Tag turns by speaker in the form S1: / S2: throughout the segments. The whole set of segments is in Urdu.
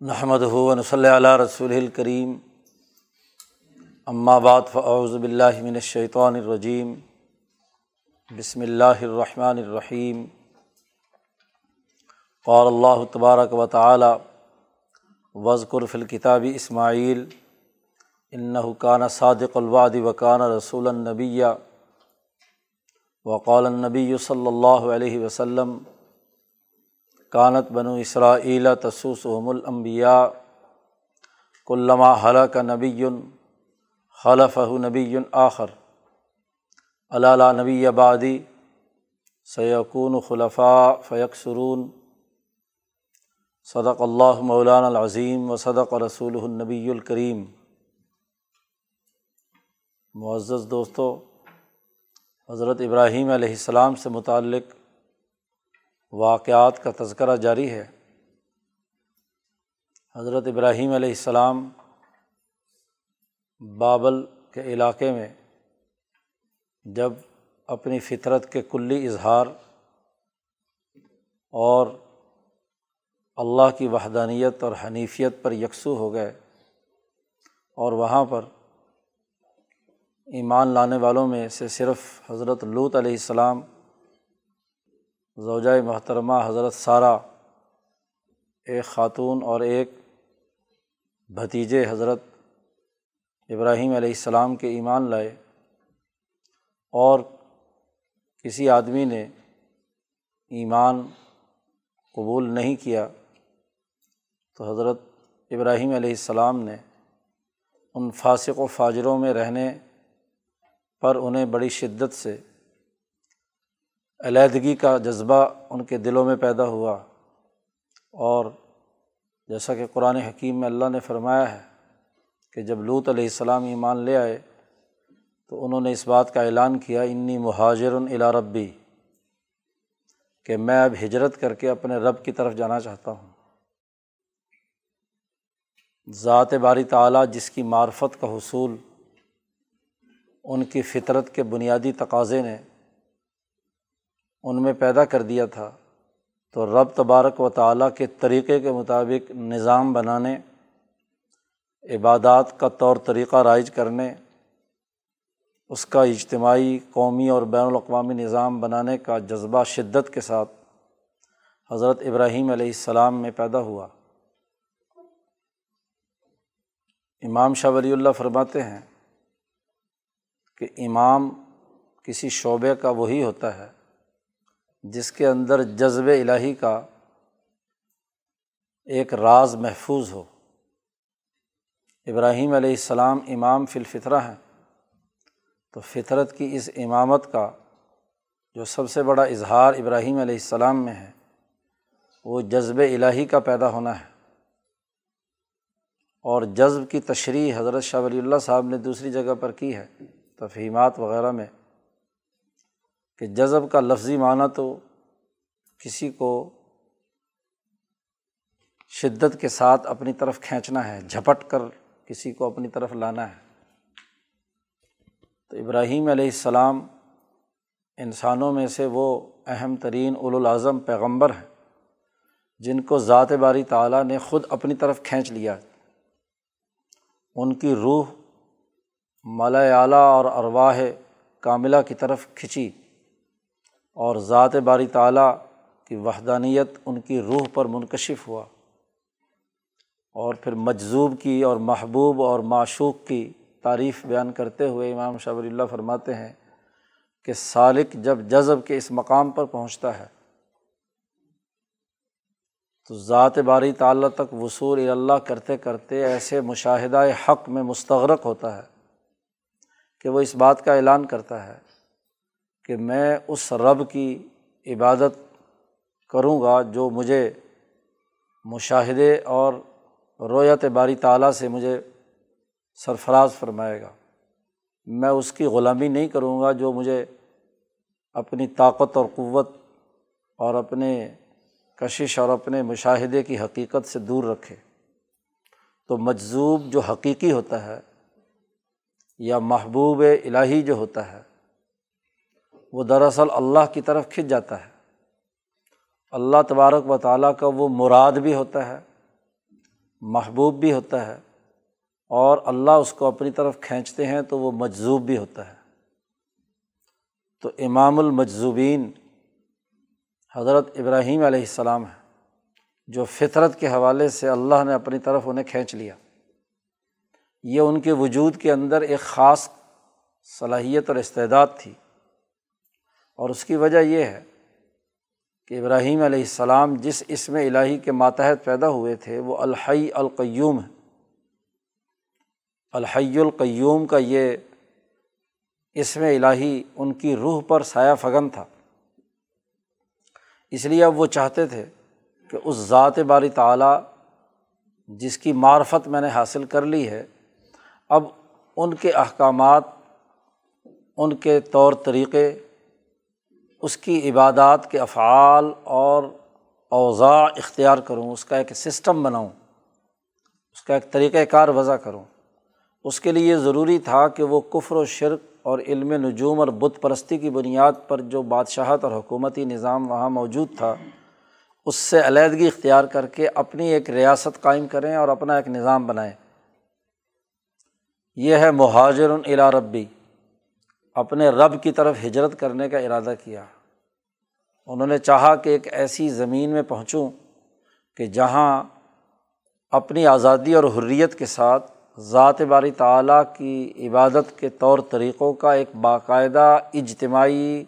S1: نحمد ہُون صلی علیہ رسول الکریم بعد فعوذ باللہ من الشیطان الرجیم بسم اللہ الرحمن الرحیم قال اللہ تبارک و تعالی وزقر الکتابی اسماعیل انحکان کانت بنو اسرائیل تسوسحم الانبیاء کلّما حلق نبی خلف نبی آخر علالہ نبی آبادی سیقون خلفاء فیق سرون صدق اللّہ مولان العظیم و صدق رسول النبی الکریم معزز دوستوں حضرت ابراہیم علیہ السلام سے متعلق واقعات کا تذکرہ جاری ہے۔ حضرت ابراہیم علیہ السلام بابل کے علاقے میں جب اپنی فطرت کے کلی اظہار اور اللہ کی وحدانیت اور حنیفیت پر یکسو ہو گئے اور وہاں پر ایمان لانے والوں میں سے صرف حضرت لوت علیہ السلام زوجۂ محترمہ حضرت سارہ، ایک خاتون اور ایک بھتیجے حضرت ابراہیم علیہ السلام کے ایمان لائے اور کسی آدمی نے ایمان قبول نہیں کیا تو حضرت ابراہیم علیہ السلام نے ان فاسق و فاجروں میں رہنے پر انہیں بڑی شدت سے علیحدگی کا جذبہ ان کے دلوں میں پیدا ہوا۔ اور جیسا کہ قرآن حکیم میں اللہ نے فرمایا ہے کہ جب لوت علیہ السلام ایمان لے آئے تو انہوں نے اس بات کا اعلان کیا، انی مہاجر الا ربی کہ میں اب ہجرت کر کے اپنے رب کی طرف جانا چاہتا ہوں۔ ذات باری تعلیٰ جس کی معرفت کا حصول، ان کی فطرت کے بنیادی تقاضے نے ان میں پیدا کر دیا تھا۔ تو رب تبارک و تعالیٰ کے طریقے کے مطابق نظام بنانے، عبادات کا طور طریقہ رائج کرنے، اس کا اجتماعی، قومی اور بین الاقوامی نظام بنانے کا جذبہ شدت کے ساتھ حضرت ابراہیم علیہ السلام میں پیدا ہوا۔ امام شاہ ولی اللہ فرماتے ہیں کہ امام کسی شعبے کا وہی ہوتا ہے جس کے اندر جذب الہی کا ایک راز محفوظ ہو۔ ابراہیم علیہ السلام امام فی الفطرہ ہیں۔ تو فطرت کی اس امامت کا جو سب سے بڑا اظہار ابراہیم علیہ السلام میں ہے، وہ جذب الہی کا پیدا ہونا ہے۔ اور جذب کی تشریح حضرت شاہ ولی اللہ صاحب نے دوسری جگہ پر کی ہے، تفہیمات وغیرہ میں۔ کہ جذب کا لفظی معنیٰ تو کسی کو شدت کے ساتھ اپنی طرف کھینچنا ہے، جھپٹ کر کسی کو اپنی طرف لانا ہے۔ تو ابراہیم علیہ السلام انسانوں میں سے وہ اہم ترین الاظم پیغمبر ہیں، جن کو ذات باری تعالیٰ نے خود اپنی طرف کھینچ لیا۔ ان کی روح مالا اعلیٰ اور ارواہ کاملہ کی طرف کھنچی۔ اور ذات باری تعلیٰ کی وحدانیت ان کی روح پر منکشف ہوا۔ اور پھر مجذوب کی اور محبوب اور معشوق کی تعریف بیان کرتے ہوئے امام شاہ ولی اللہ فرماتے ہیں کہ سالق جب جذب کے اس مقام پر پہنچتا ہے، تو ذات باری تعلیٰ تک وصول اللہ کرتے کرتے ایسے مشاہدۂ حق میں مستغرق ہوتا ہے کہ وہ اس بات کا اعلان کرتا ہے کہ میں اس رب کی عبادت کروں گا جو مجھے مشاہدے اور رویت باری تعالیٰ سے مجھے سرفراز فرمائے گا۔ میں اس کی غلامی نہیں کروں گا جو مجھے اپنی طاقت اور قوت اور اپنے کشش اور اپنے مشاہدے کی حقیقت سے دور رکھے۔ تو مجذوب جو حقیقی ہوتا ہے یا محبوب الہی جو ہوتا ہے وہ دراصل اللہ کی طرف کھنچ جاتا ہے۔ اللہ تبارک و تعالیٰ کا وہ مراد بھی ہوتا ہے، محبوب بھی ہوتا ہے، اور اللہ اس کو اپنی طرف کھینچتے ہیں تو وہ مجذوب بھی ہوتا ہے۔ تو امام المجذوبین حضرت ابراہیم علیہ السلام ہے جو فطرت کے حوالے سے اللہ نے اپنی طرف انہیں کھینچ لیا۔ یہ ان کے وجود کے اندر ایک خاص صلاحیت اور استعداد تھی۔ اور اس کی وجہ یہ ہے کہ ابراہیم علیہ السلام جس اسم الہی کے ماتحت پیدا ہوئے تھے، وہ الحی القیوم ہے الحی القیوم کا یہ اسم الہی ان کی روح پر سایہ فگن تھا۔ اس لیے اب وہ چاہتے تھے کہ اس ذات باری تعلیٰ جس کی معرفت میں نے حاصل کر لی ہے، اب ان کے احکامات، ان کے طور طریقے اس کی عبادات کے افعال اور اوضاع اختیار کروں، اس کا ایک سسٹم بناؤں، اس کا ایک طریقۂ کار وضع کروں۔ اس کے لیے ضروری تھا کہ وہ کفر و شرک اور علم نجوم اور بت پرستی کی بنیاد پر جو بادشاہت اور حکومتی نظام وہاں موجود تھا، اس سے علیحدگی اختیار کر کے اپنی ایک ریاست قائم کریں اور اپنا ایک نظام بنائیں۔ یہ ہے مہاجر الا ربی۔ اپنے رب کی طرف ہجرت کرنے کا ارادہ کیا۔ انہوں نے چاہا کہ ایک ایسی زمین میں پہنچوں کہ جہاں اپنی آزادی اور حریت کے ساتھ ذات باری تعلیٰ کی عبادت کے طور طریقوں کا ایک باقاعدہ اجتماعی،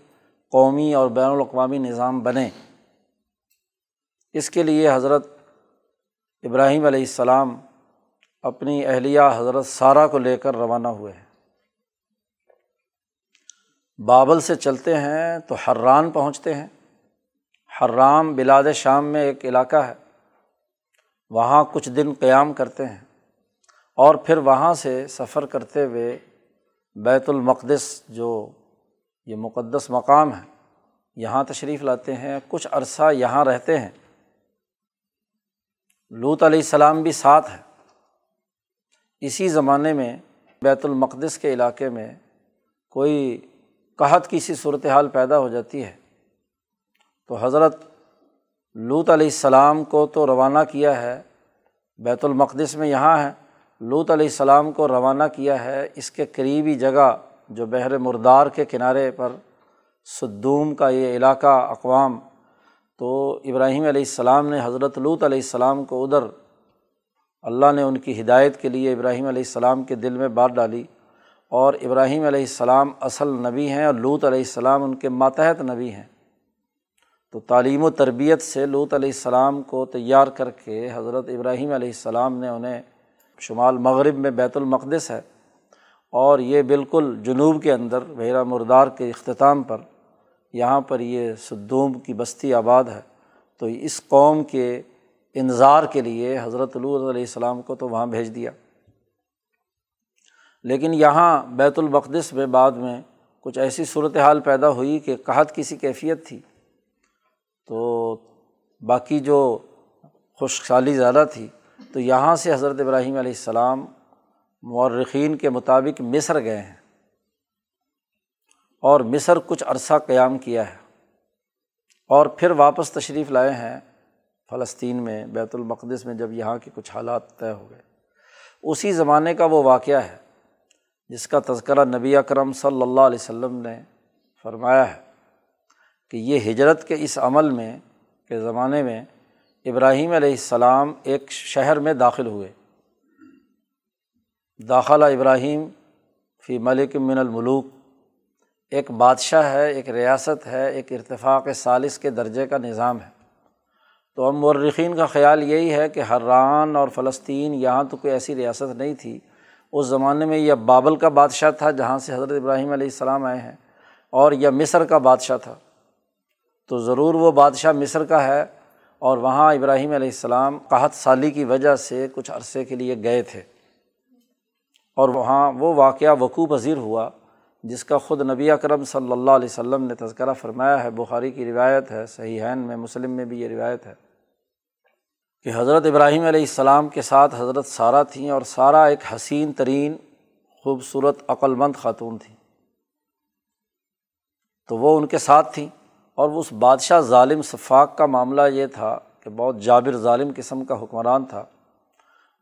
S1: قومی اور بین الاقوامی نظام بنے۔ اس کے لیے حضرت ابراہیم علیہ السلام اپنی اہلیہ حضرت سارہ کو لے کر روانہ ہوئے۔ ہیں بابل سے چلتے ہیں تو حران پہنچتے ہیں۔ حرام بلاد شام میں ایک علاقہ ہے۔ وہاں کچھ دن قیام کرتے ہیں۔ اور پھر وہاں سے سفر کرتے ہوئے بیت المقدس جو یہ مقدس مقام ہے، یہاں تشریف لاتے ہیں۔ کچھ عرصہ یہاں رہتے ہیں۔ لوت علیہ السلام بھی ساتھ ہے اسی زمانے میں بیت المقدس کے علاقے میں کوئی قحط کی سی صورت حال پیدا ہو جاتی ہے۔ تو حضرت لوت علیہ السلام کو تو روانہ کیا ہے، بیت المقدس میں یہاں ہے۔ لوت علیہ السلام کو روانہ کیا ہے، اس کے قریبی جگہ جو بحر مردار کے کنارے پر سدوم کا یہ علاقہ، اقوام۔ تو ابراہیم علیہ السلام نے حضرت لوت علیہ السلام کو ادھر اللہ نے ان کی ہدایت کے لیے ابراہیم علیہ السلام کے دل میں بات ڈالی۔ اور ابراہیم علیہ السلام اصل نبی ہیں اور لوت علیہ السلام ان کے ماتحت نبی ہیں۔ تو تعلیم و تربیت سے لوت علیہ السلام کو تیار کر کے حضرت ابراہیم علیہ السلام نے انہیں شمال مغرب میں بیت المقدس ہے اور یہ بالکل جنوب کے اندر بحیرہ مردار کے اختتام پر یہاں پر یہ سدوم کی بستی آباد ہے۔ تو اس قوم کے انظار کے لیے حضرت علیہ السلام کو تو وہاں بھیج دیا۔ لیکن یہاں بیت المقدس میں بعد میں کچھ ایسی صورت حال پیدا ہوئی کہ قحط کسی کیفیت تھی۔ تو باقی جو خشک سالی زیادہ تھی، تو یہاں سے حضرت ابراہیم علیہ السلام مورخین کے مطابق مصر گئے ہیں۔ اور مصر کچھ عرصہ قیام کیا ہے۔ اور پھر واپس تشریف لائے ہیں فلسطین میں، بیت المقدس میں، جب یہاں کے کچھ حالات طے ہو گئے۔ اسی زمانے کا وہ واقعہ ہے۔ جس کا تذکرہ نبی اکرم صلی اللہ علیہ وسلم نے فرمایا ہے کہ یہ ہجرت کے اس عمل میں کے زمانے میں ابراہیم علیہ السلام ایک شہر میں داخل ہوئے۔ داخلہ ابراہیم فی ملک من الملوک۔ ایک بادشاہ ہے، ایک ریاست ہے، ایک ارتفاق سالس کے درجے کا نظام ہے۔ تو اب مرخین کا خیال یہی ہے کہ حران اور فلسطین یہاں تو کوئی ایسی ریاست نہیں تھی اس زمانے میں یہ بابل کا بادشاہ تھا جہاں سے حضرت ابراہیم علیہ السلام آئے ہیں اور یہ مصر کا بادشاہ تھا۔ تو ضرور وہ بادشاہ مصر کا ہے اور وہاں ابراہیم علیہ السلام قحط سالی کی وجہ سے کچھ عرصے کے لیے گئے تھے۔ اور وہاں وہ واقعہ وقوع پذیر ہوا جس کا خود نبی اکرم صلی اللہ علیہ وسلم نے تذکرہ فرمایا ہے۔ بخاری کی روایت ہے صحیح عین میں، مسلم میں بھی یہ روایت ہے۔ کہ حضرت ابراہیم علیہ السلام کے ساتھ حضرت سارہ تھیں اور سارہ ایک حسین ترین خوبصورت عقلمند خاتون تھیں۔ تو وہ ان کے ساتھ تھیں اور اس بادشاہ ظالم صفاق کا معاملہ یہ تھا کہ بہت جابر ظالم قسم کا حکمران تھا۔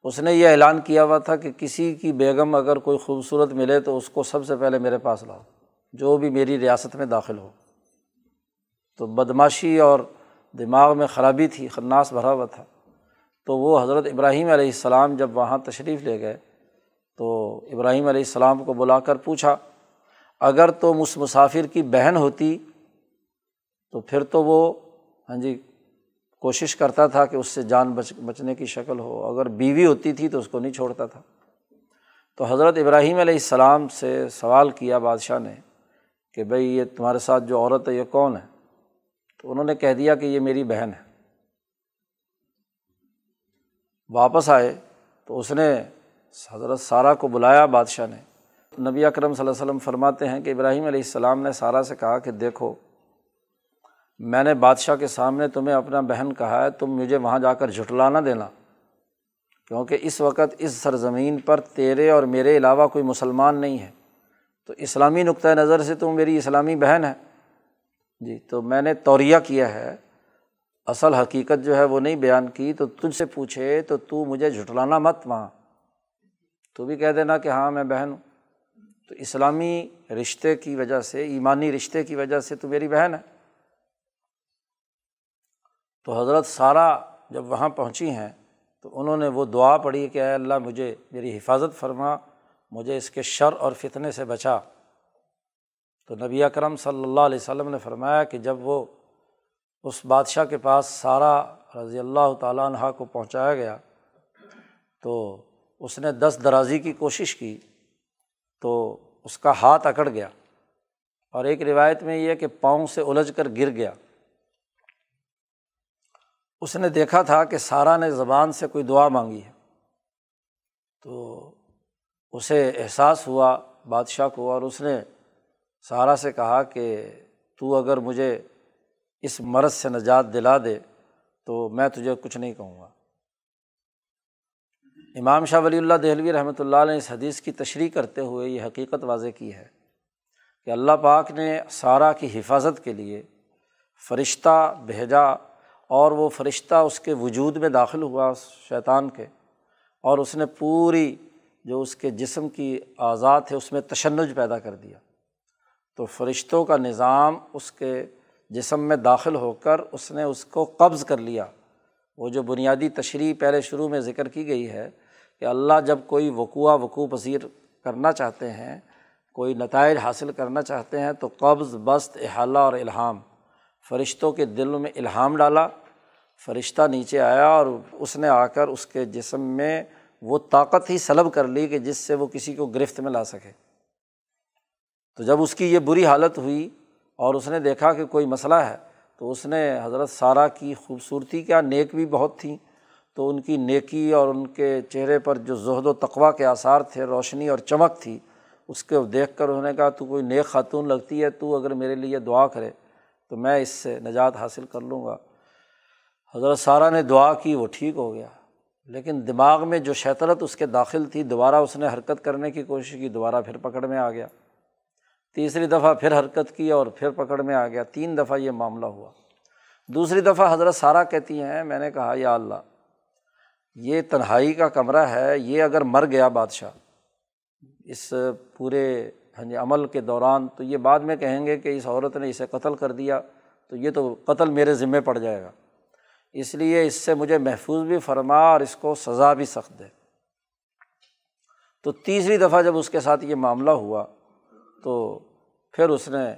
S1: اس نے یہ اعلان کیا ہوا تھا کہ کسی کی بیگم اگر کوئی خوبصورت ملے تو اس کو سب سے پہلے میرے پاس لاؤ، جو بھی میری ریاست میں داخل ہو۔ تو بدماشی اور دماغ میں خرابی تھی، خناس بھرا ہوا تھا۔ تو وہ حضرت ابراہیم علیہ السلام جب وہاں تشریف لے گئے تو ابراہیم علیہ السلام کو بلا کر پوچھا، اگر تم اس مسافر کی بہن ہوتی تو پھر تو وہ ہاں جی کوشش کرتا تھا کہ اس سے جان بچ، بچنے کی شکل ہو، اگر بیوی ہوتی تھی تو اس کو نہیں چھوڑتا تھا۔ تو حضرت ابراہیم علیہ السلام سے سوال کیا بادشاہ نے کہ بھائی یہ تمہارے ساتھ جو عورت ہے یہ کون ہے؟ تو انہوں نے کہہ دیا کہ یہ میری بہن ہے۔ واپس آئے تو اس نے حضرت سارہ کو بلایا بادشاہ نے۔ نبی اکرم صلی اللہ علیہ وسلم فرماتے ہیں کہ ابراہیم علیہ السلام نے سارہ سے کہا کہ دیکھو، میں نے بادشاہ کے سامنے تمہیں اپنا بہن کہا ہے، تم مجھے وہاں جا کر جھٹلا نہ دینا۔ کیونکہ اس وقت اس سرزمین پر تیرے اور میرے علاوہ کوئی مسلمان نہیں ہے۔ تو اسلامی نقطۂ نظر سے تو میری اسلامی بہن ہے۔ جی تو میں نے توریہ کیا ہے۔ اصل حقیقت جو ہے وہ نہیں بیان کی تو تجھ سے پوچھے تو تو مجھے جھٹلانا مت وہاں۔ تو بھی کہہ دینا کہ ہاں میں بہن ہوں۔ تو اسلامی رشتے کی وجہ سے، ایمانی رشتے کی وجہ سے تو میری بہن ہے۔ تو حضرت سارا جب وہاں پہنچی ہیں تو انہوں نے وہ دعا پڑھی کہ اے اللہ مجھے میری حفاظت فرما، مجھے اس کے شر اور فتنے سے بچا۔ تو نبی اکرم صلی اللہ علیہ وسلم نے فرمایا کہ جب وہ اس بادشاہ کے پاس سارا رضی اللہ تعالیٰ عنہ کو پہنچایا گیا تو اس نے دس درازی کی کوشش کی تو اس کا ہاتھ اکڑ گیا اور ایک روایت میں یہ کہ پاؤں سے الجھ کر گر گیا۔ اس نے دیکھا تھا کہ سارا نے زبان سے کوئی دعا مانگی ہے۔ تو اسے احساس ہوا بادشاہ کو اور اس نے سارا سے کہا کہ تو اگر مجھے اس مرض سے نجات دلا دے تو میں تجھے کچھ نہیں کہوں گا۔ امام شاہ ولی اللہ دہلوی رحمۃ اللہ نے اس حدیث کی تشریح کرتے ہوئے یہ حقیقت واضح کی ہے کہ اللہ پاک نے سارا کی حفاظت کے لیے فرشتہ بھیجا اور وہ فرشتہ اس کے وجود میں داخل ہوا شیطان کے اور اس نے پوری جو اس کے جسم کی آزاد ہے اس میں تشنج پیدا کر دیا۔ تو فرشتوں کا نظام اس کے جسم میں داخل ہو کر اس نے اس کو قبض کر لیا۔ وہ جو بنیادی تشریح پہلے شروع میں ذکر کی گئی ہے کہ اللہ جب کوئی وقوع وقوع پذیر کرنا چاہتے ہیں، کوئی نتائج حاصل کرنا چاہتے ہیں تو قبض، بست، احالہ اور الہام۔ فرشتوں کے دل میں الہام ڈالا، فرشتہ نیچے آیا اور اس نے آ کر اس کے جسم میں وہ طاقت ہی سلب کر لی کہ جس سے وہ کسی کو گرفت میں لا سکے۔ تو جب اس کی یہ بری حالت ہوئی اور اس نے دیکھا کہ کوئی مسئلہ ہے تو اس نے حضرت سارہ کی خوبصورتی کیا، نیک بھی بہت تھیں۔ تو ان کی نیکی اور ان کے چہرے پر جو زہد و تقوا کے آثار تھے، روشنی اور چمک تھی، اس کے دیکھ کر انہوں نے کہا، تو کوئی نیک خاتون لگتی ہے، تو اگر میرے لیے دعا کرے تو میں اس سے نجات حاصل کر لوں گا۔ حضرت سارہ نے دعا کی، وہ ٹھیک ہو گیا۔ لیکن دماغ میں جو شیطرت اس کے داخل تھی، دوبارہ اس نے حرکت کرنے کی کوشش کی، دوبارہ پھر پکڑ میں آ گیا۔ تیسری دفعہ پھر حرکت کی اور پھر پکڑ میں آ گیا۔ تین دفعہ یہ معاملہ ہوا۔ دوسری دفعہ حضرت سارہ کہتی ہیں، میں نے کہا، یا اللہ، یہ تنہائی کا کمرہ ہے، یہ اگر مر گیا بادشاہ، اس پورے عمل کے دوران، تو یہ بعد میں کہیں گے کہ اس عورت نے اسے قتل کر دیا، تو یہ تو قتل میرے ذمے پڑ جائے گا۔ اس لیے اس سے مجھے محفوظ بھی فرما اور اس کو سزا بھی سخت دے۔ تو تیسری دفعہ جب اس کے ساتھ یہ معاملہ ہوا تو پھر اس نے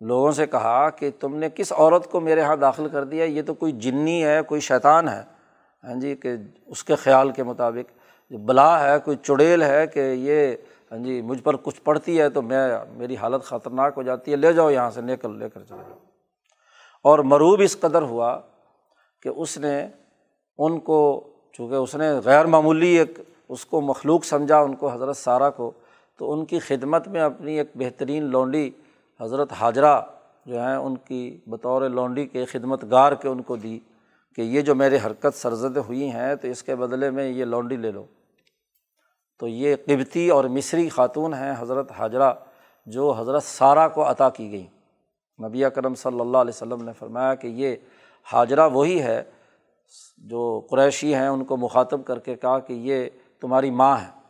S1: لوگوں سے کہا کہ تم نے کس عورت کو میرے یہاں داخل کر دیا؟ یہ تو کوئی جنی ہے، کوئی شیطان ہے۔ ہاں جی کہ اس کے خیال کے مطابق۔ بلا ہے، کوئی چڑیل ہے کہ یہ ہاں جی مجھ پر کچھ پڑتی ہے تو میں، میری حالت خطرناک ہو جاتی ہے، لے جاؤ یہاں سے نکل لے کر چلے جاؤ۔ اور مروب اس قدر ہوا کہ اس نے ان کو، چونکہ اس نے غیر معمولی ایک، اس کو مخلوق سمجھا، ان کو حضرت سارہ کو تو ان کی خدمت میں اپنی ایک بہترین لونڈی حضرت حاجرہ جو ہیں، ان کی بطور لونڈی کے خدمت گار کے ان کو دی کہ یہ جو میرے حرکت سرزد ہوئی ہیں، تو اس کے بدلے میں یہ لونڈی لے لو۔ تو یہ قبتی اور مصری خاتون ہیں حضرت حاجرہ، جو حضرت سارہ کو عطا کی گئیں۔ نبی کرم صلی اللہ علیہ وسلم نے فرمایا کہ یہ حاجرہ وہی ہے جو قریشی ہیں، ان کو مخاطب کر کے کہا کہ یہ تمہاری ماں ہے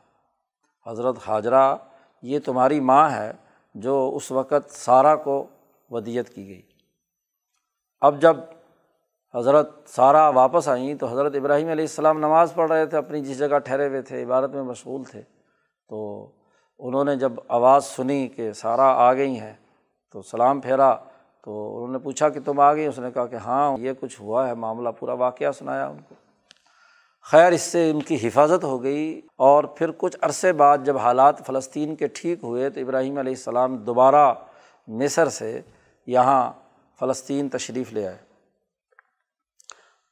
S1: حضرت حاجرہ، یہ تمہاری ماں ہے جو اس وقت سارا کو ودیت کی گئی۔ اب جب حضرت سارا واپس آئیں تو حضرت ابراہیم علیہ السلام نماز پڑھ رہے تھے، اپنی جس جگہ ٹھہرے ہوئے تھے، عبادت میں مشغول تھے۔ تو انہوں نے جب آواز سنی کہ سارا آ گئی ہیں تو سلام پھیرا۔ تو انہوں نے پوچھا کہ تم آ گئی؟ اس نے کہا کہ ہاں یہ کچھ ہوا ہے، معاملہ پورا واقعہ سنایا ان کو۔ خیر، اس سے ان کی حفاظت ہو گئی اور پھر کچھ عرصے بعد جب حالات فلسطین کے ٹھیک ہوئے تو ابراہیم علیہ السلام دوبارہ مصر سے یہاں فلسطین تشریف لے آئے۔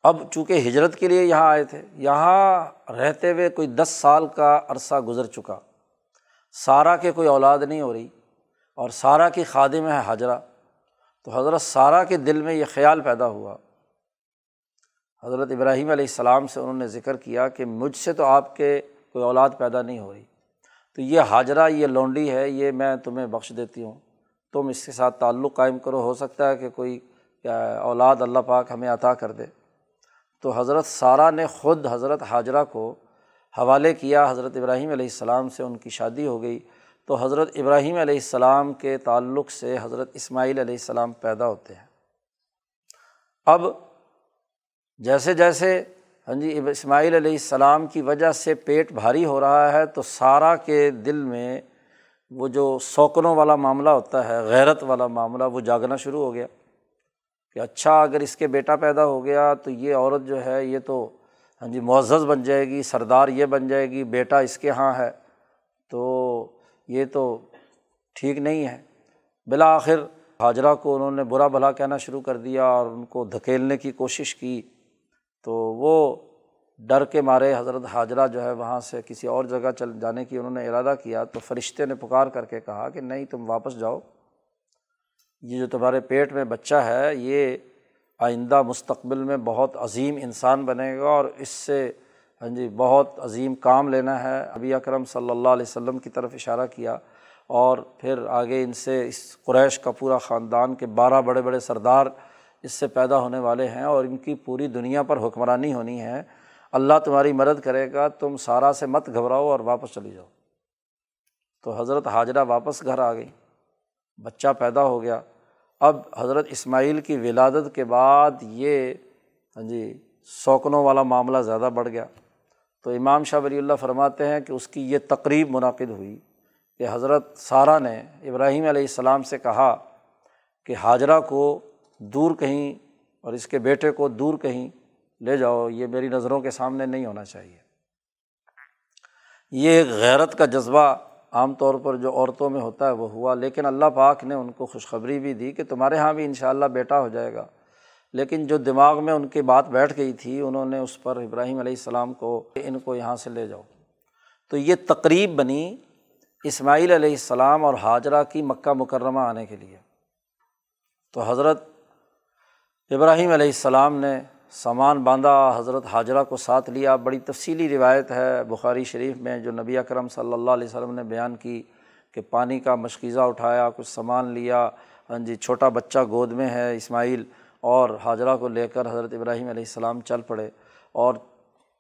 S1: اب چونکہ ہجرت کے لیے یہاں آئے تھے، یہاں رہتے ہوئے کوئی دس سال کا عرصہ گزر چکا۔ سارا کے کوئی اولاد نہیں ہو رہی اور سارا کی خادم ہے حاجرہ۔ تو حضرت سارا کے دل میں یہ خیال پیدا ہوا حضرت ابراہیم علیہ السلام سے انہوں نے ذکر کیا کہ مجھ سے تو آپ کے کوئی اولاد پیدا نہیں ہو رہی۔ تو یہ حاجرہ، یہ لونڈی ہے، یہ میں تمہیں بخش دیتی ہوں۔ تم اس کے ساتھ تعلق قائم کرو، ہو سکتا ہے کہ کوئی اولاد اللہ پاک ہمیں عطا کر دے۔ تو حضرت سارا نے خود حضرت حاجرہ کو حوالے کیا، حضرت ابراہیم علیہ السلام سے ان کی شادی ہو گئی۔ تو حضرت ابراہیم علیہ السلام کے تعلق سے حضرت اسماعیل علیہ السلام پیدا ہوتے ہیں۔ اب جیسے جیسے ہاں جی اسماعیل علیہ السلام کی وجہ سے پیٹ بھاری ہو رہا ہے، تو سارا کے دل میں وہ جو سوکنوں والا معاملہ ہوتا ہے، غیرت والا معاملہ، وہ جاگنا شروع ہو گیا کہ اچھا اگر اس کے بیٹا پیدا ہو گیا تو یہ عورت جو ہے، یہ تو ہاں جی معزز بن جائے گی، سردار یہ بن جائے گی، بیٹا اس کے یہاں ہے، تو یہ تو ٹھیک نہیں ہے۔ بالآخر حاجرہ کو انہوں نے برا بھلا کہنا شروع کر دیا اور ان کو دھکیلنے کی کوشش کی۔ تو وہ ڈر کے مارے حضرت حاجرہ جو ہے وہاں سے کسی اور جگہ چل جانے کی انہوں نے ارادہ کیا تو فرشتے نے پکار کر کے کہا کہ نہیں، تم واپس جاؤ۔ یہ جو تمہارے پیٹ میں بچہ ہے، یہ آئندہ مستقبل میں بہت عظیم انسان بنے گا اور اس سے ہاں جی بہت عظیم کام لینا ہے۔ ابھی اکرم صلی اللہ علیہ وسلم کی طرف اشارہ کیا اور پھر آگے ان سے اس قریش کا پورا خاندان کے بارہ بڑے بڑے سردار اس سے پیدا ہونے والے ہیں اور ان کی پوری دنیا پر حکمرانی ہونی ہے۔ اللہ تمہاری مدد کرے گا، تم سارا سے مت گھبراؤ اور واپس چلی جاؤ۔ تو حضرت حاجرہ واپس گھر آ گئی بچہ پیدا ہو گیا۔ اب حضرت اسماعیل کی ولادت کے بعد یہ ہاں جی سوکنوں والا معاملہ زیادہ بڑھ گیا۔ تو امام شاہ ولی اللہ فرماتے ہیں کہ اس کی یہ تقریب منعقد ہوئی کہ حضرت سارہ نے ابراہیم علیہ السلام سے کہا کہ حاجرہ کو دور کہیں اور اس کے بیٹے کو دور کہیں، لے جاؤ، یہ میری نظروں کے سامنے نہیں ہونا چاہیے۔ یہ ایک غیرت کا جذبہ عام طور پر جو عورتوں میں ہوتا ہے، وہ ہوا۔ لیکن اللہ پاک نے ان کو خوشخبری بھی دی کہ تمہارے یہاں بھی ان شاء اللہ بیٹا ہو جائے گا۔ لیکن جو دماغ میں ان کی بات بیٹھ گئی تھی، انہوں نے اس پر ابراہیم علیہ السلام کو ان کو یہاں سے لے جاؤ۔ تو یہ تقریب بنی اسماعیل علیہ السلام اور حاجرہ کی مکہ مکرمہ آنے کے لیے۔ تو حضرت ابراہیم علیہ السلام نے سامان باندھا، حضرت حاجرہ کو ساتھ لیا۔ بڑی تفصیلی روایت ہے بخاری شریف میں جو نبی اکرم صلی اللہ علیہ وسلم نے بیان کی کہ پانی کا مشکیزہ اٹھایا، کچھ سامان لیا۔ ہاں جی چھوٹا بچہ گود میں ہے اسماعیل اور حاجرہ کو لے کر حضرت ابراہیم علیہ السلام چل پڑے اور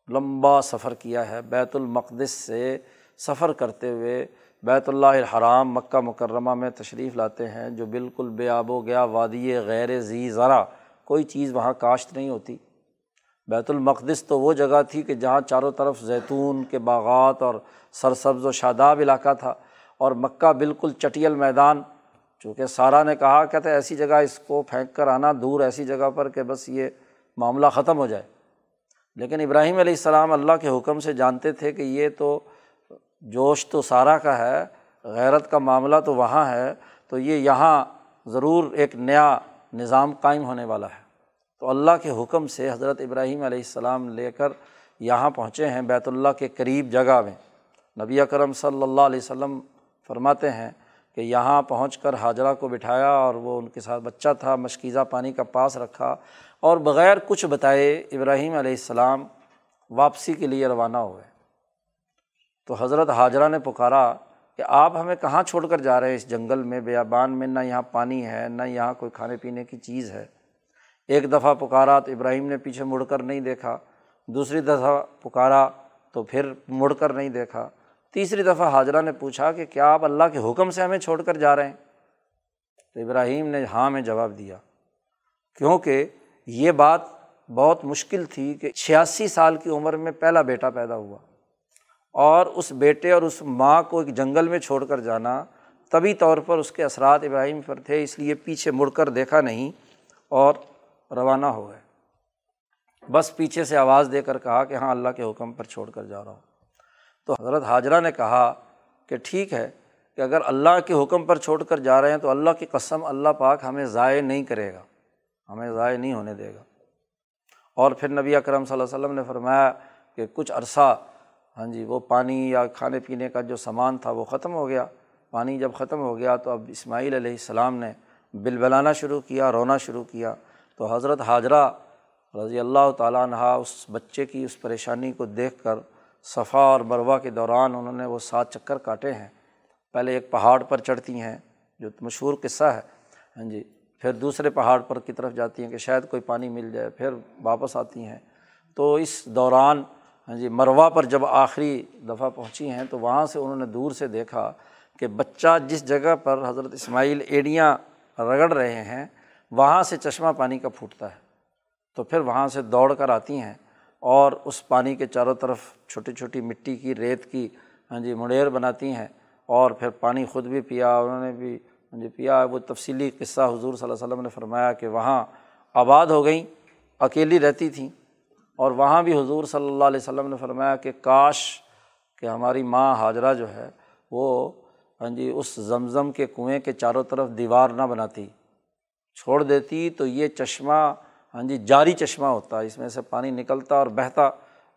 S1: لمبا سفر کیا ہے۔ بیت المقدس سے سفر کرتے ہوئے بیت اللہ الحرام مکہ مکرمہ میں تشریف لاتے ہیں، جو بالکل بے آب و گیا، وادی غیر ذی ذرا کوئی چیز وہاں کاشت نہیں ہوتی۔ بیت المقدس تو وہ جگہ تھی کہ جہاں چاروں طرف زیتون کے باغات اور سرسبز و شاداب علاقہ تھا اور مکہ بالکل چٹیل میدان۔ چونکہ سارا نے کہا کہتے ایسی جگہ اس کو پھینک کر آنا، دور ایسی جگہ پر کہ بس یہ معاملہ ختم ہو جائے۔ لیکن ابراہیم علیہ السلام اللہ کے حکم سے جانتے تھے کہ یہ تو جوش تو سارا کا ہے، غیرت کا معاملہ تو وہاں ہے۔ تو یہ یہاں ضرور ایک نیا نظام قائم ہونے والا ہے۔ تو اللہ کے حکم سے حضرت ابراہیم علیہ السلام لے کر یہاں پہنچے ہیں، بیت اللہ کے قریب جگہ میں۔ نبی اکرم صلی اللہ علیہ وسلم فرماتے ہیں کہ یہاں پہنچ کر حاجرہ کو بٹھایا اور وہ ان کے ساتھ بچہ تھا، مشکیزہ پانی کا پاس رکھا اور بغیر کچھ بتائے ابراہیم علیہ السلام واپسی کے لیے روانہ ہوئے۔ تو حضرت حاجرہ نے پکارا کہ آپ ہمیں کہاں چھوڑ کر جا رہے ہیں اس جنگل میں؟ بیابان میں نہ یہاں پانی ہے، نہ یہاں کوئی کھانے پینے کی چیز ہے۔ ایک دفعہ پکارا تو ابراہیم نے پیچھے مڑ کر نہیں دیکھا، دوسری دفعہ پکارا تو پھر مڑ کر نہیں دیکھا۔ تیسری دفعہ حاجرہ نے پوچھا کہ کیا آپ اللہ کے حکم سے ہمیں چھوڑ کر جا رہے ہیں؟ تو ابراہیم نے ہاں میں جواب دیا۔ کیونکہ یہ بات بہت مشکل تھی کہ چھیاسی سال کی عمر میں پہلا بیٹا پیدا ہوا۔ اور اس بیٹے اور اس ماں کو ایک جنگل میں چھوڑ کر جانا طبی طور پر اس کے اثرات ابراہیم پر تھے، اس لیے پیچھے مڑ کر دیکھا نہیں اور روانہ ہو گئے۔ بس پیچھے سے آواز دے کر کہا کہ ہاں اللہ کے حکم پر چھوڑ کر جا رہا ہوں۔ تو حضرت حاجرہ نے کہا کہ ٹھیک ہے کہ اگر اللہ کے حکم پر چھوڑ کر جا رہے ہیں تو اللہ کی قسم اللہ پاک ہمیں ضائع نہیں کرے گا، ہمیں ضائع نہیں ہونے دے گا۔ اور پھر نبی اکرم صلی اللہ علیہ وسلم نے فرمایا کہ کچھ عرصہ ہاں جی وہ پانی یا کھانے پینے کا جو سامان تھا وہ ختم ہو گیا۔ پانی جب ختم ہو گیا تو اب اسماعیل علیہ السلام نے بل بلانا شروع کیا، رونا شروع کیا۔ تو حضرت حاجرہ رضی اللہ تعالیٰ عنہ اس بچے کی اس پریشانی کو دیکھ کر صفا اور مروہ کے دوران انہوں نے وہ سات چکر کاٹے ہیں۔ پہلے ایک پہاڑ پر چڑھتی ہیں، جو مشہور قصہ ہے۔ ہاں جی پھر دوسرے پہاڑ پر کی طرف جاتی ہیں کہ شاید کوئی پانی مل جائے، پھر واپس آتی ہیں۔ تو اس دوران ہاں جی مروا پر جب آخری دفعہ پہنچی ہیں تو وہاں سے انہوں نے دور سے دیکھا کہ بچہ جس جگہ پر حضرت اسماعیل ایڑیاں رگڑ رہے ہیں، وہاں سے چشمہ پانی کا پھوٹتا ہے۔ تو پھر وہاں سے دوڑ کر آتی ہیں اور اس پانی کے چاروں طرف چھوٹی چھوٹی مٹی کی، ریت کی ہاں جی مڑیر بناتی ہیں اور پھر پانی خود بھی پیا، انہوں نے بھی ہاں جی پیا۔ وہ تفصیلی قصہ حضور صلی اللہ علیہ وسلم نے فرمایا کہ وہاں آباد ہو گئیں، اکیلی رہتی تھیں۔ اور وہاں بھی حضور صلی اللہ علیہ وسلم نے فرمایا کہ کاش کہ ہماری ماں حاجرہ جو ہے وہ ہاں جی اس زمزم کے کنویں کے چاروں طرف دیوار نہ بناتی، چھوڑ دیتی تو یہ چشمہ ہاں جی جاری چشمہ ہوتا، اس میں سے پانی نکلتا اور بہتا،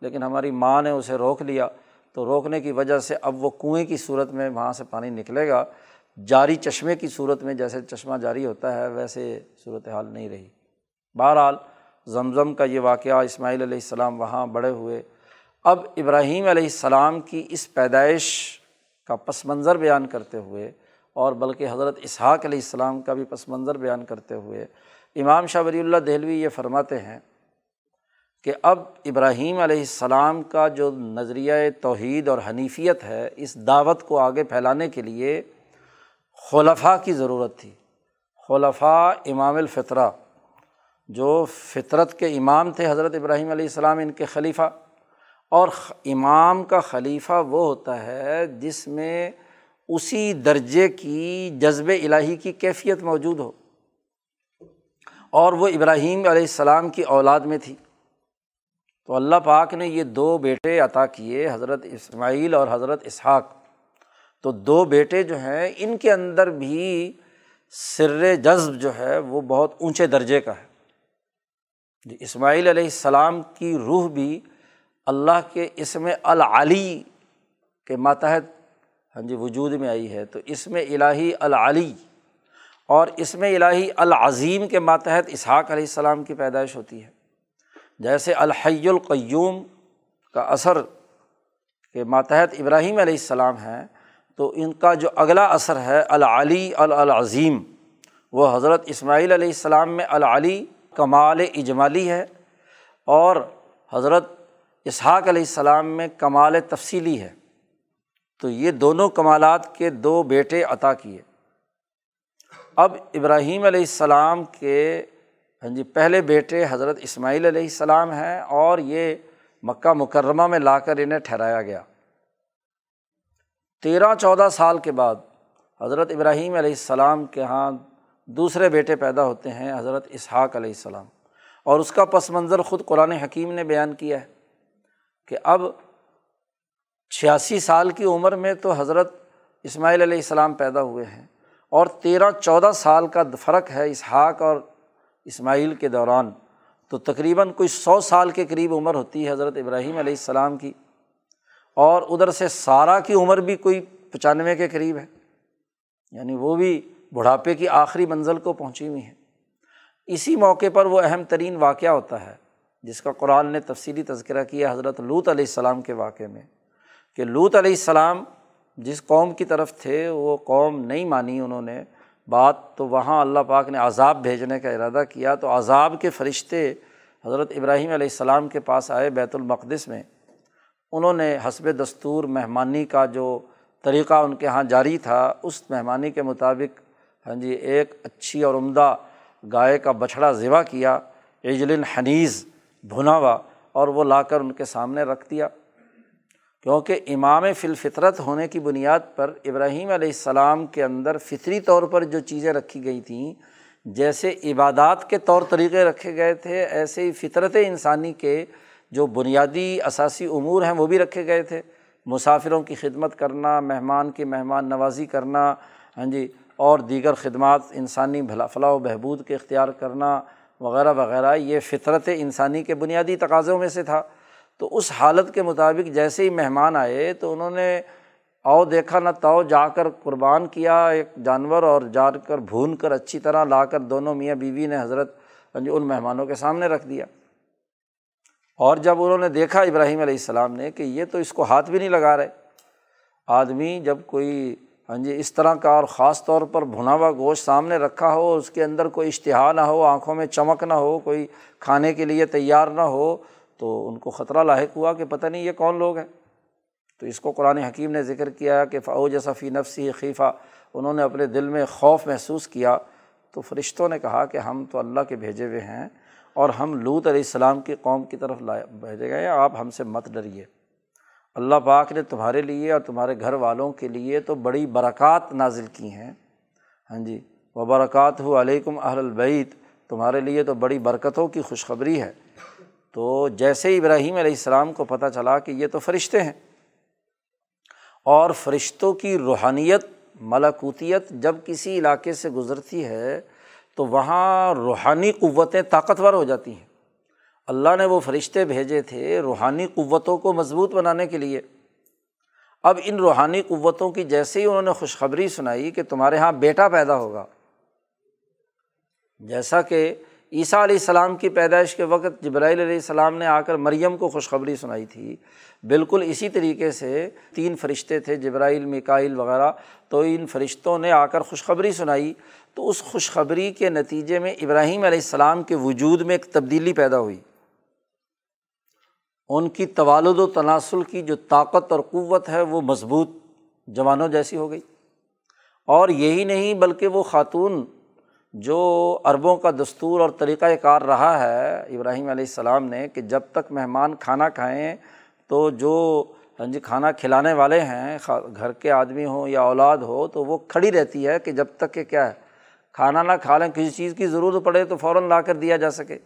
S1: لیکن ہماری ماں نے اسے روک لیا تو روکنے کی وجہ سے اب وہ کنویں کی صورت میں وہاں سے پانی نکلے گا، جاری چشمے کی صورت میں جیسے چشمہ جاری ہوتا ہے ویسے صورت حال نہیں رہی۔ بہرحال زمزم کا یہ واقعہ اسماعیل علیہ السلام وہاں بڑے ہوئے۔ اب ابراہیم علیہ السلام کی اس پیدائش کا پس منظر بیان کرتے ہوئے اور بلکہ حضرت اسحاق علیہ السلام کا بھی پس منظر بیان کرتے ہوئے امام شاہ ولی اللہ دہلوی یہ فرماتے ہیں کہ اب ابراہیم علیہ السلام کا جو نظریۂ توحید اور حنیفیت ہے، اس دعوت کو آگے پھیلانے کے لیے خلفاء کی ضرورت تھی۔ خلفاء امام الفطرہ جو فطرت کے امام تھے، حضرت ابراہیم علیہ السلام ان کے خلیفہ۔ اور امام کا خلیفہ وہ ہوتا ہے جس میں اسی درجے کی جذب الہی کی کیفیت موجود ہو۔ اور وہ ابراہیم علیہ السلام کی اولاد میں تھی۔ تو اللہ پاک نے یہ دو بیٹے عطا کیے، حضرت اسماعیل اور حضرت اسحاق۔ تو دو بیٹے جو ہیں، ان کے اندر بھی سر جذب جو ہے، وہ بہت اونچے درجے کا ہے۔ جی اسماعیل علیہ السلام کی روح بھی اللہ کے اسم العلی کے ماتحت ہاں جی وجود میں آئی ہے۔ تو اسم الہی العلی اور اسم الہی العظیم کے ماتحت اسحاق علیہ السلام کی پیدائش ہوتی ہے۔ جیسے الحی القیوم کا اثر کے ماتحت ابراہیم علیہ السلام ہیں، تو ان کا جو اگلا اثر ہے العلی العظیم، وہ حضرت اسماعیل علیہ السلام میں العلی کمال اجمالی ہے اور حضرت اسحاق علیہ السلام میں کمال تفصیلی ہے۔ تو یہ دونوں کمالات کے دو بیٹے عطا کیے۔ اب ابراہیم علیہ السلام کے ہاں جی پہلے بیٹے حضرت اسماعیل علیہ السلام ہیں اور یہ مکہ مکرمہ میں لا کر انہیں ٹھہرایا گیا۔ تیرہ چودہ سال کے بعد حضرت ابراہیم علیہ السلام کے یہاں دوسرے بیٹے پیدا ہوتے ہیں حضرت اسحاق علیہ السلام۔ اور اس کا پس منظر خود قرآن حکیم نے بیان کیا ہے کہ اب چھیاسی سال کی عمر میں تو حضرت اسماعیل علیہ السلام پیدا ہوئے ہیں اور تیرہ چودہ سال کا فرق ہے اسحاق اور اسماعیل کے دوران۔ تو تقریباً کوئی سو سال کے قریب عمر ہوتی ہے حضرت ابراہیم علیہ السلام کی۔ اور ادھر سے سارا کی عمر بھی کوئی پچانوے کے قریب ہے۔ یعنی وہ بھی بڑھاپے کی آخری منزل کو پہنچی ہوئی ہیں۔ اسی موقع پر وہ اہم ترین واقعہ ہوتا ہے، جس کا قرآن نے تفصیلی تذکرہ کیا حضرت لوت علیہ السلام کے واقعے میں۔ کہ لوت علیہ السلام جس قوم کی طرف تھے، وہ قوم نہیں مانی انہوں نے بات، تو وہاں اللہ پاک نے عذاب بھیجنے کا ارادہ کیا۔ تو عذاب کے فرشتے حضرت ابراہیم علیہ السلام کے پاس آئے بیت المقدس میں۔ انہوں نے حسب دستور مہمانی کا جو طریقہ ان کے یہاں جاری تھا، اس مہمانی کے مطابق ہاں جی ایک اچھی اور عمدہ گائے کا بچھڑا ذبح کیا عجل حنیز بھنا ہوا اور وہ لا کر ان کے سامنے رکھ دیا۔ کیونکہ امام فلفطرت ہونے کی بنیاد پر ابراہیم علیہ السلام کے اندر فطری طور پر جو چیزیں رکھی گئی تھیں، جیسے عبادات کے طور طریقے رکھے گئے تھے، ایسے ہی فطرت انسانی کے جو بنیادی اثاثی امور ہیں وہ بھی رکھے گئے تھے۔ مسافروں کی خدمت کرنا، مہمان کی مہمان نوازی کرنا ہاں جی اور دیگر خدمات انسانی بھلا فلاح و بہبود کے اختیار کرنا وغیرہ وغیرہ، یہ فطرت انسانی کے بنیادی تقاضوں میں سے تھا۔ تو اس حالت کے مطابق جیسے ہی مہمان آئے تو انہوں نے او دیکھا، نہ تو جا کر قربان کیا، ایک جانور اور جا کر بھون کر اچھی طرح لا کر دونوں میاں بیوی نے حضرت ان مہمانوں کے سامنے رکھ دیا۔ اور جب انہوں نے دیکھا ابراہیم علیہ السلام نے کہ یہ تو اس کو ہاتھ بھی نہیں لگا رہے، آدمی جب کوئی ہاں جی اس طرح کا اور خاص طور پر بھنا ہوا گوشت سامنے رکھا ہو، اس کے اندر کوئی اشتہا نہ ہو، آنکھوں میں چمک نہ ہو، کوئی کھانے کے لیے تیار نہ ہو، تو ان کو خطرہ لاحق ہوا کہ پتہ نہیں یہ کون لوگ ہیں۔ تو اس کو قرآن حکیم نے ذکر کیا کہ فعوج صفی نفسی خیفہ انہوں نے اپنے دل میں خوف محسوس کیا۔ تو فرشتوں نے کہا کہ ہم تو اللہ کے بھیجے ہوئے ہیں اور ہم لوت علیہ السلام کی قوم کی طرف لائے بھیجے گئے ہیں، آپ ہم سے مت ڈریے۔ اللہ پاک نے تمہارے لیے اور تمہارے گھر والوں کے لیے تو بڑی برکات نازل کی ہیں۔ ہاں جی و برکات ہو علیکم اہل البعید تمہارے لیے تو بڑی برکتوں کی خوشخبری ہے۔ تو جیسے ابراہیم علیہ السلام کو پتہ چلا کہ یہ تو فرشتے ہیں، اور فرشتوں کی روحانیت ملاکوتیت جب کسی علاقے سے گزرتی ہے تو وہاں روحانی قوتیں طاقتور ہو جاتی ہیں۔ اللہ نے وہ فرشتے بھیجے تھے روحانی قوتوں کو مضبوط بنانے کے لیے۔ اب ان روحانی قوتوں کی جیسے ہی انہوں نے خوشخبری سنائی کہ تمہارے یہاں بیٹا پیدا ہوگا۔ جیسا کہ عیسیٰ علیہ السلام کی پیدائش کے وقت جبرائیل علیہ السلام نے آ کر مریم کو خوشخبری سنائی تھی، بالکل اسی طریقے سے تین فرشتے تھے، جبرائیل مکائل وغیرہ، تو ان فرشتوں نے آ کر خوشخبری سنائی۔ تو اس خوشخبری کے نتیجے میں ابراہیم علیہ السلام کے وجود میں ایک تبدیلی پیدا ہوئی۔ ان کی توالد و تناسل کی جو طاقت اور قوت ہے وہ مضبوط جوانوں جیسی ہو گئی۔ اور یہی نہیں بلکہ وہ خاتون جو عربوں کا دستور اور طریقۂ کار رہا ہے، ابراہیم علیہ السلام نے، کہ جب تک مہمان کھانا کھائیں تو جو ہاں جی کھانا کھلانے والے ہیں گھر کے آدمی ہوں یا اولاد ہو، تو وہ کھڑی رہتی ہے کہ جب تک کہ کیا ہے، کھانا نہ کھا لیں، کسی چیز کی ضرورت پڑے تو فوراً لا کر دیا جا سکے۔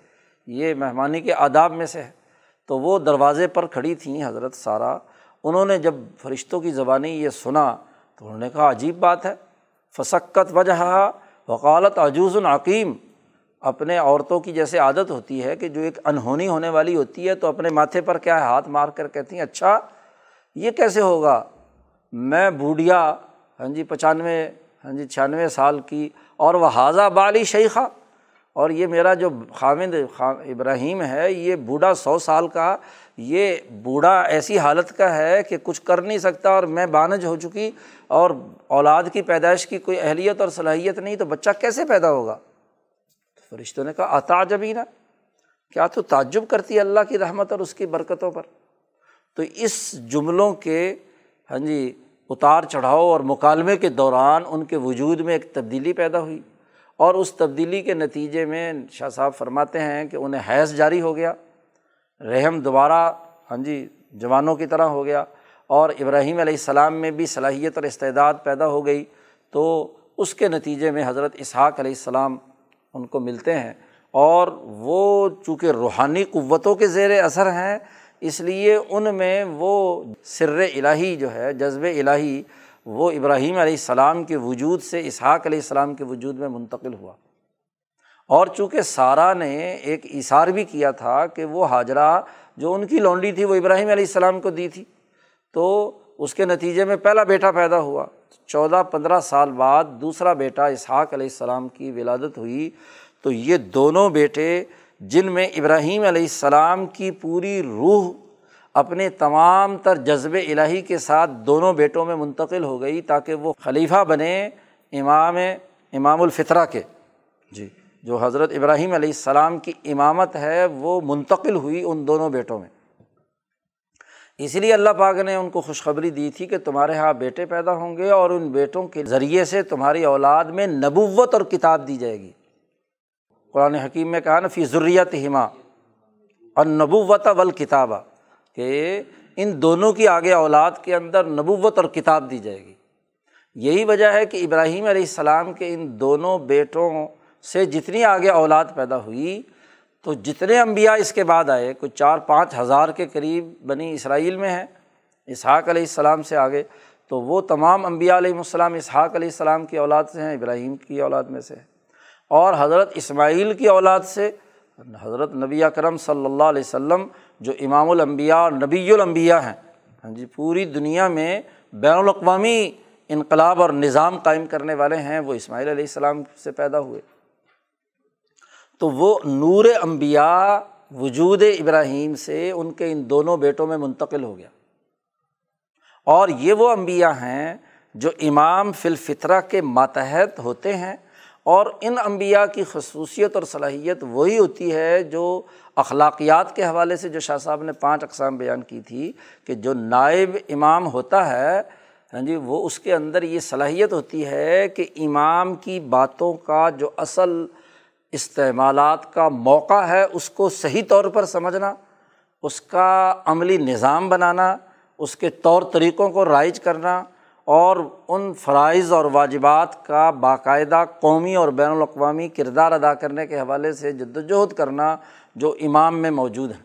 S1: یہ مہمانی کے آداب میں سے ہے۔ تو وہ دروازے پر کھڑی تھیں حضرت سارا انہوں نے جب فرشتوں کی زبانی یہ سنا تو انہوں نے کہا، عجیب بات ہے۔ فسکت وجہ وکالت عجوز العقیم اپنے عورتوں کی جیسے عادت ہوتی ہے کہ جو ایک انہونی ہونے والی ہوتی ہے تو اپنے ماتھے پر کیا ہے؟ ہاتھ مار کر کہتی ہیں اچھا یہ کیسے ہوگا؟ میں بوڑھیا ہاں جی پچانوے ہاں جی چھیانوے سال کی، اور وہ حاضہ بالی شیخہ اور یہ میرا جو خامد ابراہیم ہے، یہ بوڑھا سو سال کا، یہ بوڑھا ایسی حالت کا ہے کہ کچھ کر نہیں سکتا اور میں بانج ہو چکی اور اولاد کی پیدائش کی کوئی اہلیت اور صلاحیت نہیں، تو بچہ کیسے پیدا ہوگا؟ فرشتوں نے کہا اتاجبینہ کیا تو تعجب کرتی ہے اللہ کی رحمت اور اس کی برکتوں پر؟ تو اس جملوں کے ہاں جی اتار چڑھاؤ اور مکالمے کے دوران ان کے وجود میں ایک تبدیلی پیدا ہوئی۔ اور اس تبدیلی کے نتیجے میں شاہ صاحب فرماتے ہیں کہ انہیں حیض جاری ہو گیا، رحم دوبارہ ہاں جی جوانوں کی طرح ہو گیا اور ابراہیم علیہ السلام میں بھی صلاحیت اور استعداد پیدا ہو گئی تو اس کے نتیجے میں حضرت اسحاق علیہ السلام ان کو ملتے ہیں اور وہ چونکہ روحانی قوتوں کے زیر اثر ہیں، اس لیے ان میں وہ سر الہی جو ہے، جذب الہی وہ ابراہیم علیہ السلام کے وجود سے اسحاق علیہ السلام کے وجود میں منتقل ہوا۔ اور چونکہ سارا نے ایک اشار بھی کیا تھا کہ وہ حاجرہ جو ان کی لونڈی تھی وہ ابراہیم علیہ السلام کو دی تھی، تو اس کے نتیجے میں پہلا بیٹا پیدا ہوا۔ چودہ پندرہ سال بعد دوسرا بیٹا اسحاق علیہ السلام کی ولادت ہوئی۔ تو یہ دونوں بیٹے جن میں ابراہیم علیہ السلام کی پوری روح اپنے تمام تر جذب الہی کے ساتھ دونوں بیٹوں میں منتقل ہو گئی تاکہ وہ خلیفہ بنے امام امام الفطرہ کے۔ جی جو حضرت ابراہیم علیہ السلام کی امامت ہے، وہ منتقل ہوئی ان دونوں بیٹوں میں۔ اس لیے اللہ پاک نے ان کو خوشخبری دی تھی کہ تمہارے یہاں بیٹے پیدا ہوں گے اور ان بیٹوں کے ذریعے سے تمہاری اولاد میں نبوت اور کتاب دی جائے گی۔ قرآن حکیم میں کہا نا فی ضروریت ہما اور نبوت اول کتابہ کہ ان دونوں کی آگے اولاد کے اندر نبوت اور کتاب دی جائے گی۔ یہی وجہ ہے کہ ابراہیم علیہ السلام کے ان دونوں بیٹوں سے جتنی آگے اولاد پیدا ہوئی، تو جتنے امبیا اس کے بعد آئے کچھ چار پانچ ہزار کے قریب بنی اسرائیل میں ہیں، اسحاق علیہ السلام سے آگے، تو وہ تمام امبیا علیہ السلام، اسحاق علیہ السلام کی اولاد سے ہیں، ابراہیم کی اولاد میں سے اور حضرت اسماعیل کی اولاد سے، حضرت نبی کرم صلی اللہ علیہ وسلم جو امام الانبیاء اور نبی الانبیاء ہیں۔ ہاں جی پوری دنیا میں بین الاقوامی انقلاب اور نظام قائم کرنے والے ہیں، وہ اسماعیل علیہ السلام سے پیدا ہوئے۔ تو وہ نور امبیا وجود ابراہیم سے ان کے ان دونوں بیٹوں میں منتقل ہو گیا۔ اور یہ وہ امبیا ہیں جو امام فلفطرہ کے ماتحت ہوتے ہیں۔ اور ان امبیا کی خصوصیت اور صلاحیت وہی ہوتی ہے جو اخلاقیات کے حوالے سے جو شاہ صاحب نے پانچ اقسام بیان کی تھی کہ جو نائب امام ہوتا ہے ہاں جی وہ اس کے اندر یہ صلاحیت ہوتی ہے کہ امام کی باتوں کا جو اصل استعمالات کا موقع ہے، اس کو صحیح طور پر سمجھنا، اس کا عملی نظام بنانا، اس کے طور طریقوں کو رائج کرنا اور ان فرائض اور واجبات کا باقاعدہ قومی اور بین الاقوامی کردار ادا کرنے کے حوالے سے جد وجہد کرنا جو امام میں موجود ہیں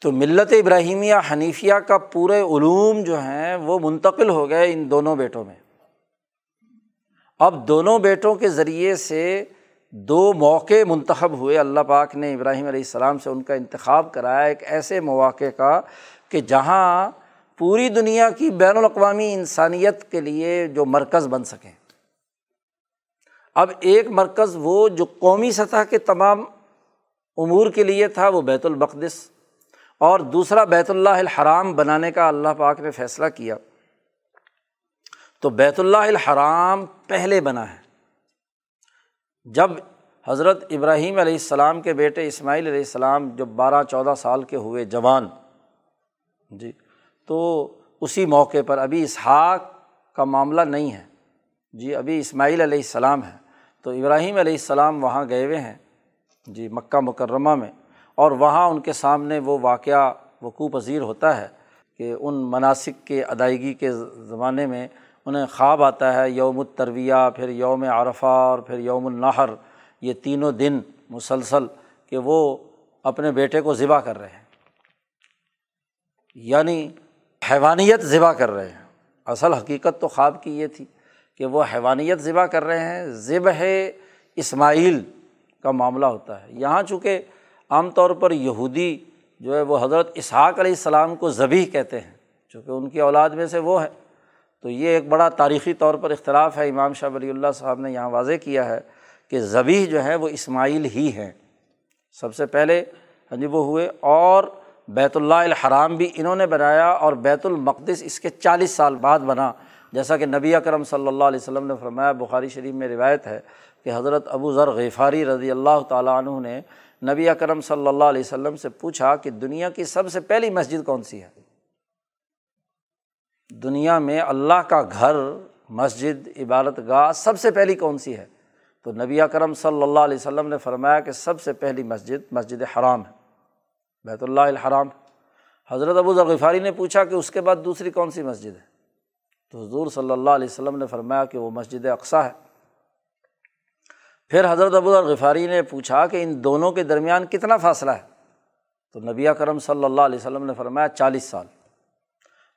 S1: تو ملت ابراہیمیہ حنیفیہ کا پورے علوم جو ہیں وہ منتقل ہو گئے ان دونوں بیٹوں میں۔ اب دونوں بیٹوں کے ذریعے سے دو موقع منتخب ہوئے۔ اللہ پاک نے ابراہیم علیہ السلام سے ان کا انتخاب کرایا ایک ایسے مواقع کا کہ جہاں پوری دنیا کی بین الاقوامی انسانیت کے لیے جو مرکز بن سکیں۔ اب ایک مرکز وہ جو قومی سطح کے تمام امور کے لیے تھا، وہ بیت البقدس اور دوسرا بیت اللہ الحرام بنانے کا اللہ پاک نے فیصلہ کیا۔ تو بیت اللہ الحرام پہلے بنا ہے۔ جب حضرت ابراہیم علیہ السلام کے بیٹے اسماعیل علیہ السلام جب بارہ، چودہ سال کے ہوئے جوان۔ جی۔ تو اسی موقع پر ابھی اسحاق کا معاملہ نہیں ہے۔ جی ابھی اسماعیل علیہ السلام ہے تو ابراہیم علیہ السلام وہاں گئے ہوئے ہیں۔ جی مکہ مکرمہ میں۔ اور وہاں ان کے سامنے وہ واقعہ وقوع پذیر ہوتا ہے کہ ان مناسب کے ادائیگی کے زمانے میں انہیں خواب آتا ہے۔ یوم الترویہ، پھر یوم عرفہ اور پھر یوم النحر یہ تینوں دن مسلسل کہ وہ اپنے بیٹے کو ذبح کر رہے ہیں۔ یعنی حیوانیت ذبح کر رہے ہیں۔ اصل حقیقت تو خواب کی یہ تھی کہ وہ حیوانیت ذبح کر رہے ہیں۔ ذبح اسماعیل کا معاملہ ہوتا ہے۔ یہاں چونکہ عام طور پر یہودی جو ہے وہ حضرت اسحاق علیہ السلام کو ذبح کہتے ہیں، چونکہ ان کی اولاد میں سے وہ ہے۔ تو یہ ایک بڑا تاریخی طور پر اختلاف ہے۔ امام شاہ ولی اللہ صاحب نے یہاں واضح کیا ہے کہ ذبیح جو ہے وہ اسماعیل ہی ہیں۔ سب سے پہلے ہاں جی وہ ہوئے اور بیت اللہ الحرام بھی انہوں نے بنایا اور بیت المقدس اس کے چالیس سال بعد بنا۔ جیسا کہ نبی اکرم صلی اللہ علیہ وسلم نے فرمایا، بخاری شریف میں روایت ہے کہ حضرت ابو ذر غفاری رضی اللہ تعالیٰ عنہ نے نبی اکرم صلی اللہ علیہ وسلم سے پوچھا کہ دنیا کی سب سے پہلی مسجد کون سی ہے؟ دنیا میں اللہ کا گھر، مسجد، عبادت گاہ سب سے پہلی کون سی ہے؟ تو نبی کرم صلی اللہ علیہ وسلم نے فرمایا کہ سب سے پہلی مسجد مسجد حرام ہے۔ بیت اللہ الحرام۔ حضرت ابو ذغفاری نے پوچھا کہ اس کے بعد دوسری کون سی مسجد ہے؟ تو حضور صلی اللہ علیہ وسلم نے فرمایا کہ وہ مسجد اقسا ہے۔ پھر حضرت ابو الغفاری نے پوچھا کہ ان دونوں کے درمیان کتنا فاصلہ ہے؟ تو نبی کرم صلی اللہ علیہ وسلم نے فرمایا چالیس سال۔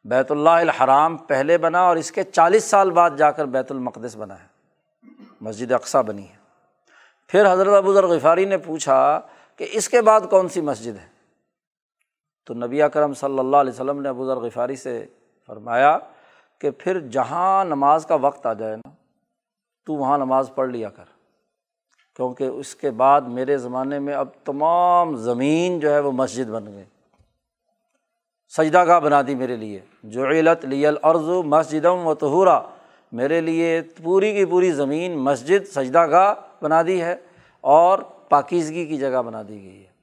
S1: بیت اللہ الحرام پہلے بنا اور اس کے چالیس سال بعد جا کر بیت المقدس بنا ہے۔ مسجد اقسا بنی ہے۔ پھر حضرت ابو ذرغفاری نے پوچھا کہ اس کے بعد کون سی مسجد ہے؟ تو نبی اکرم صلی اللہ علیہ وسلم نے ابو ذرغفاری سے فرمایا کہ پھر جہاں نماز کا وقت آ جائے نا، تو وہاں نماز پڑھ لیا کر۔ کیونکہ اس کے بعد میرے زمانے میں اب تمام زمین جو ہے وہ مسجد بن گئی سجدہ گاہ بنا دی میرے لیے۔ جو علت لیل عرض مسجدم و تہورا میرے لیے پوری کی پوری زمین مسجد سجدہ گاہ بنا دی ہے اور پاکیزگی کی جگہ بنا دی گئی ہے۔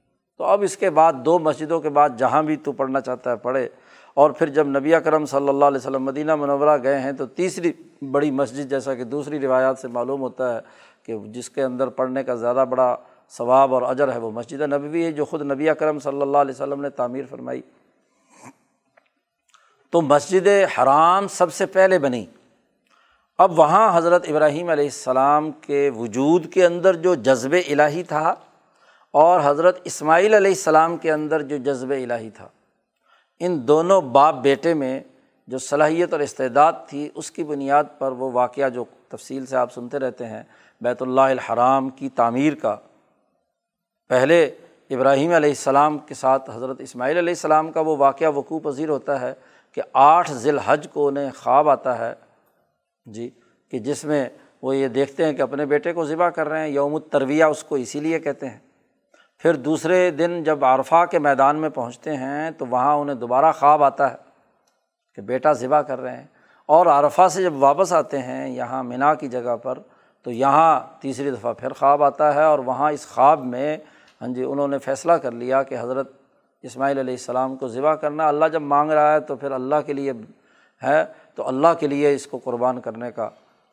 S1: تو اب اس کے بعد دو مسجدوں کے بعد جہاں بھی تو پڑھنا چاہتا ہے پڑھے اور پھر جب نبی اکرم صلی اللہ علیہ وسلم مدینہ منورہ گئے ہیں تو تیسری بڑی مسجد جیسا کہ دوسری روایات سے معلوم ہوتا ہے کہ جس کے اندر پڑھنے کا زیادہ بڑا ثواب اور اجر ہے وہ مسجد نبوی ہے جو خود نبی اکرم صلی اللہ علیہ وسلم نے تعمیر فرمائی۔ تو مسجد حرام سب سے پہلے بنی۔ اب وہاں حضرت ابراہیم علیہ السلام کے وجود کے اندر جو جذب الہی تھا اور حضرت اسماعیل علیہ السلام کے اندر جو جذب الہی تھا، ان دونوں باپ بیٹے میں جو صلاحیت اور استعداد تھی، اس کی بنیاد پر وہ واقعہ جو تفصیل سے آپ سنتے رہتے ہیں، بیت اللہ الحرام کی تعمیر کا، پہلے ابراہیم علیہ السلام کے ساتھ حضرت اسماعیل علیہ السلام کا وہ واقعہ وقوع پذیر ہوتا ہے کہ آٹھ ذی الحج کو انہیں خواب آتا ہے جی کہ جس میں وہ یہ دیکھتے ہیں کہ اپنے بیٹے کو ذبح کر رہے ہیں، یوم الترویہ اس کو اسی لیے کہتے ہیں۔ پھر دوسرے دن جب عرفہ کے میدان میں پہنچتے ہیں تو وہاں انہیں دوبارہ خواب آتا ہے کہ بیٹا ذبح کر رہے ہیں۔ اور عرفہ سے جب واپس آتے ہیں یہاں منا کی جگہ پر تو یہاں تیسری دفعہ پھر خواب آتا ہے اور وہاں اس خواب میں ہاں جی انہوں نے فیصلہ کر لیا کہ حضرت اسماعیل علیہ السلام کو ذبح کرنا۔ اللہ جب مانگ رہا ہے تو پھر اللہ کے لیے ہے، تو اللہ کے لیے اس کو قربان کرنے کا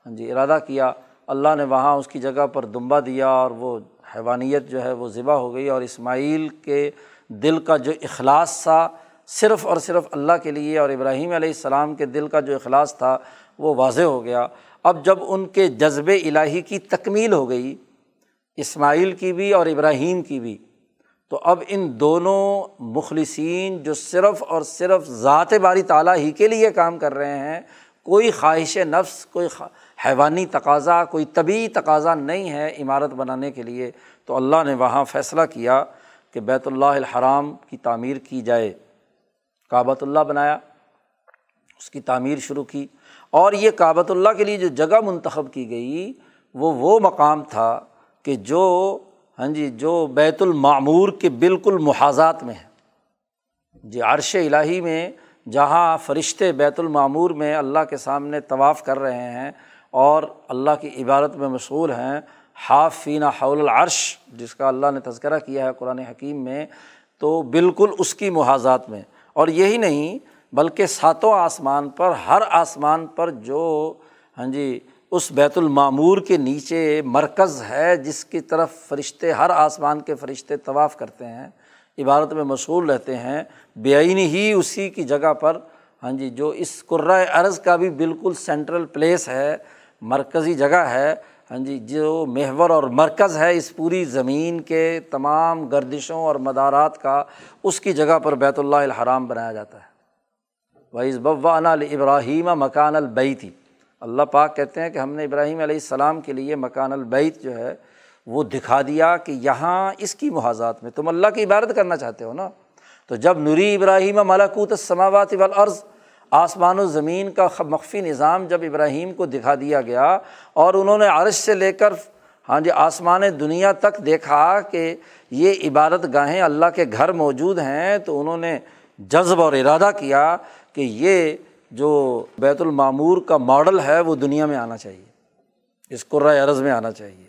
S1: ہاں جی ارادہ کیا۔ اللہ نے وہاں اس کی جگہ پر دمبا دیا اور وہ حیوانیت جو ہے وہ ذبح ہو گئی اور اسماعیل کے دل کا جو اخلاص تھا صرف اور صرف اللہ کے لیے اور ابراہیم علیہ السلام کے دل کا جو اخلاص تھا وہ واضح ہو گیا۔ اب جب ان کے جذب الہی کی تکمیل ہو گئی، اسماعیل کی بھی اور ابراہیم کی بھی، تو اب ان دونوں مخلصین جو صرف اور صرف ذات باری تعالیٰ ہی کے لیے کام کر رہے ہیں، کوئی خواہش نفس، کوئی حیوانی تقاضا، کوئی طبی تقاضا نہیں ہے عمارت بنانے کے لیے، تو اللہ نے وہاں فیصلہ کیا کہ بیت اللہ الحرام کی تعمیر کی جائے۔ کعبۃ اللہ بنایا، اس کی تعمیر شروع کی۔ اور یہ کعبۃ اللہ کے لیے جو جگہ منتخب کی گئی، وہ وہ مقام تھا کہ جو ہاں جی جو بیت المعمور کے بالکل محاذات میں ہے۔ جی عرش الٰہی میں جہاں فرشتے بیت المعمور میں اللہ کے سامنے طواف کر رہے ہیں اور اللہ کی عبادت میں مشغول ہیں حاف فینہ حول العرش، جس کا اللہ نے تذکرہ کیا ہے قرآن حکیم میں، تو بالکل اس کی محاذات میں۔ اور یہی نہیں، بلکہ ساتوں آسمان پر، ہر آسمان پر جو ہاں جی اس بیت المعمور کے نیچے مرکز ہے، جس کی طرف فرشتے، ہر آسمان کے فرشتے طواف کرتے ہیں، عبادت میں مشغول رہتے ہیں، بے ہی اسی کی جگہ پر ہاں جی جو اس قرۂۂ عرض کا بھی بالکل سینٹرل پلیس ہے مرکزی جگہ ہے۔ ہاں جی جو محور اور مرکز ہے اس پوری زمین کے تمام گردشوں اور مدارات کا، اس کی جگہ پر بیت اللہ الحرام بنایا جاتا ہے۔ وائز بوانا ابراہیم مکان البئی تھی اللہ پاک کہتے ہیں کہ ہم نے ابراہیم علیہ السلام کے لیے مکان البعت جو ہے، وہ دکھا دیا کہ یہاں اس کی محاذات میں تم اللہ کی عبادت کرنا چاہتے ہو نا۔ تو جب نوری ابراہیم ملاکوت سماوات والارض آسمان و زمین کا مخفی نظام جب ابراہیم کو دکھا دیا گیا اور انہوں نے عرش سے لے کر ہاں جی آسمان دنیا تک دیکھا کہ یہ عبادت گاہیں اللہ کے گھر موجود ہیں، تو انہوں نے جذب اور ارادہ کیا کہ یہ جو بیت المعمور کا ماڈل ہے، وہ دنیا میں آنا چاہیے، اس قرۂۂ عرض میں آنا چاہیے۔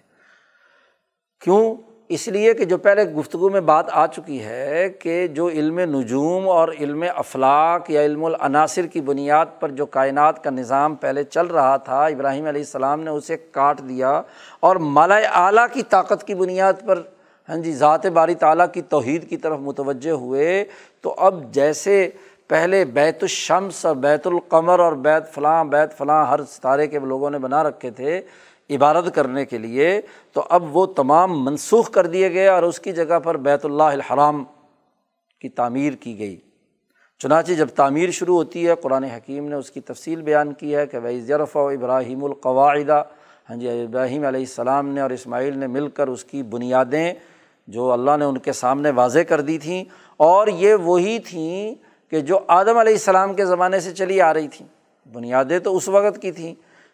S1: کیوں؟ اس لیے کہ جو پہلے گفتگو میں بات آ چکی ہے کہ جو علم نجوم اور علم افلاق یا علم العناصر کی بنیاد پر جو کائنات کا نظام پہلے چل رہا تھا، ابراہیم علیہ السلام نے اسے کاٹ دیا اور مالا اعلیٰ کی طاقت کی بنیاد پر ہاں جی ذات باری تعالیٰ کی توحید کی طرف متوجہ ہوئے۔ تو اب جیسے پہلے بیت الشمس اور بیت القمر اور بیت فلاں بیت فلاں ہر ستارے کے لوگوں نے بنا رکھے تھے عبادت کرنے کے لیے تو اب وہ تمام منسوخ کر دیے گئے اور اس کی جگہ پر بیت اللہ الحرام کی تعمیر کی گئی۔ چنانچہ جب تعمیر شروع ہوتی ہے، قرآن حکیم نے اس کی تفصیل بیان کی ہے کہ بھائی ضرف و ابراہیم القواعدہ ہاں جی ابراہیم علیہ السلام نے اور اسماعیل نے مل کر اس کی بنیادیں جو اللہ نے ان کے سامنے واضح کر دی تھیں، اور یہ وہی تھیں کہ جو آدم علیہ السلام کے زمانے سے چلی آ رہی تھیں۔ بنیادیں تو اس وقت کی تھیں۔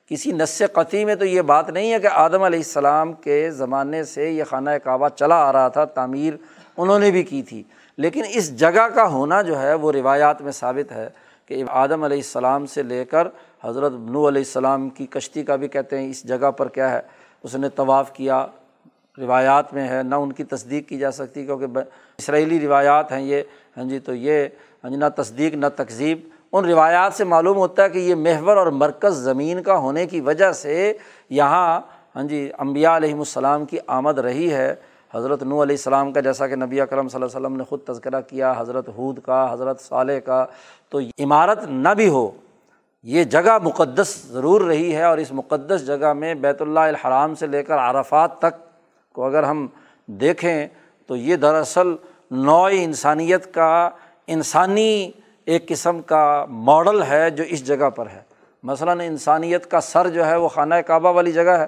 S1: کسی نس قطعی میں تو یہ بات نہیں ہے کہ آدم علیہ السلام کے زمانے سے یہ خانہ کعبہ چلا آ رہا تھا، تعمیر انہوں نے بھی کی تھی۔ لیکن اس جگہ کا ہونا جو ہے، وہ روایات میں ثابت ہے کہ آدم علیہ السلام سے لے کر حضرت نو علیہ السلام کی کشتی کا بھی کہتے ہیں، اس جگہ پر کیا ہے، اس نے طواف کیا۔ روایات میں ہے، نہ ان کی تصدیق کی جا سکتی، کیونکہ اسرائیلی روایات ہیں یہ۔ ہاں جی تو یہ ہاں جی نہ تصدیق نہ تقزیب ان روایات سے معلوم ہوتا ہے کہ یہ محور اور مرکز زمین کا ہونے کی وجہ سے یہاں ہاں جی امبیا علیہم السلام کی آمد رہی ہے۔ حضرت نو علیہ السلام کا جیسا کہ نبی اکرم صلی اللہ علیہ وسلم نے خود تذکرہ کیا، حضرت حود کا، حضرت صالح کا۔ تو عمارت نہ بھی ہو، یہ جگہ مقدس ضرور رہی ہے اور اس مقدس جگہ میں بیت اللہ الحرام سے لے کر عرفات تک کو اگر ہم دیکھیں تو یہ دراصل نوع انسانیت کا انسانی ایک قسم کا ماڈل ہے جو اس جگہ پر ہے۔ مثلاً انسانیت کا سر جو ہے وہ خانہ کعبہ والی جگہ ہے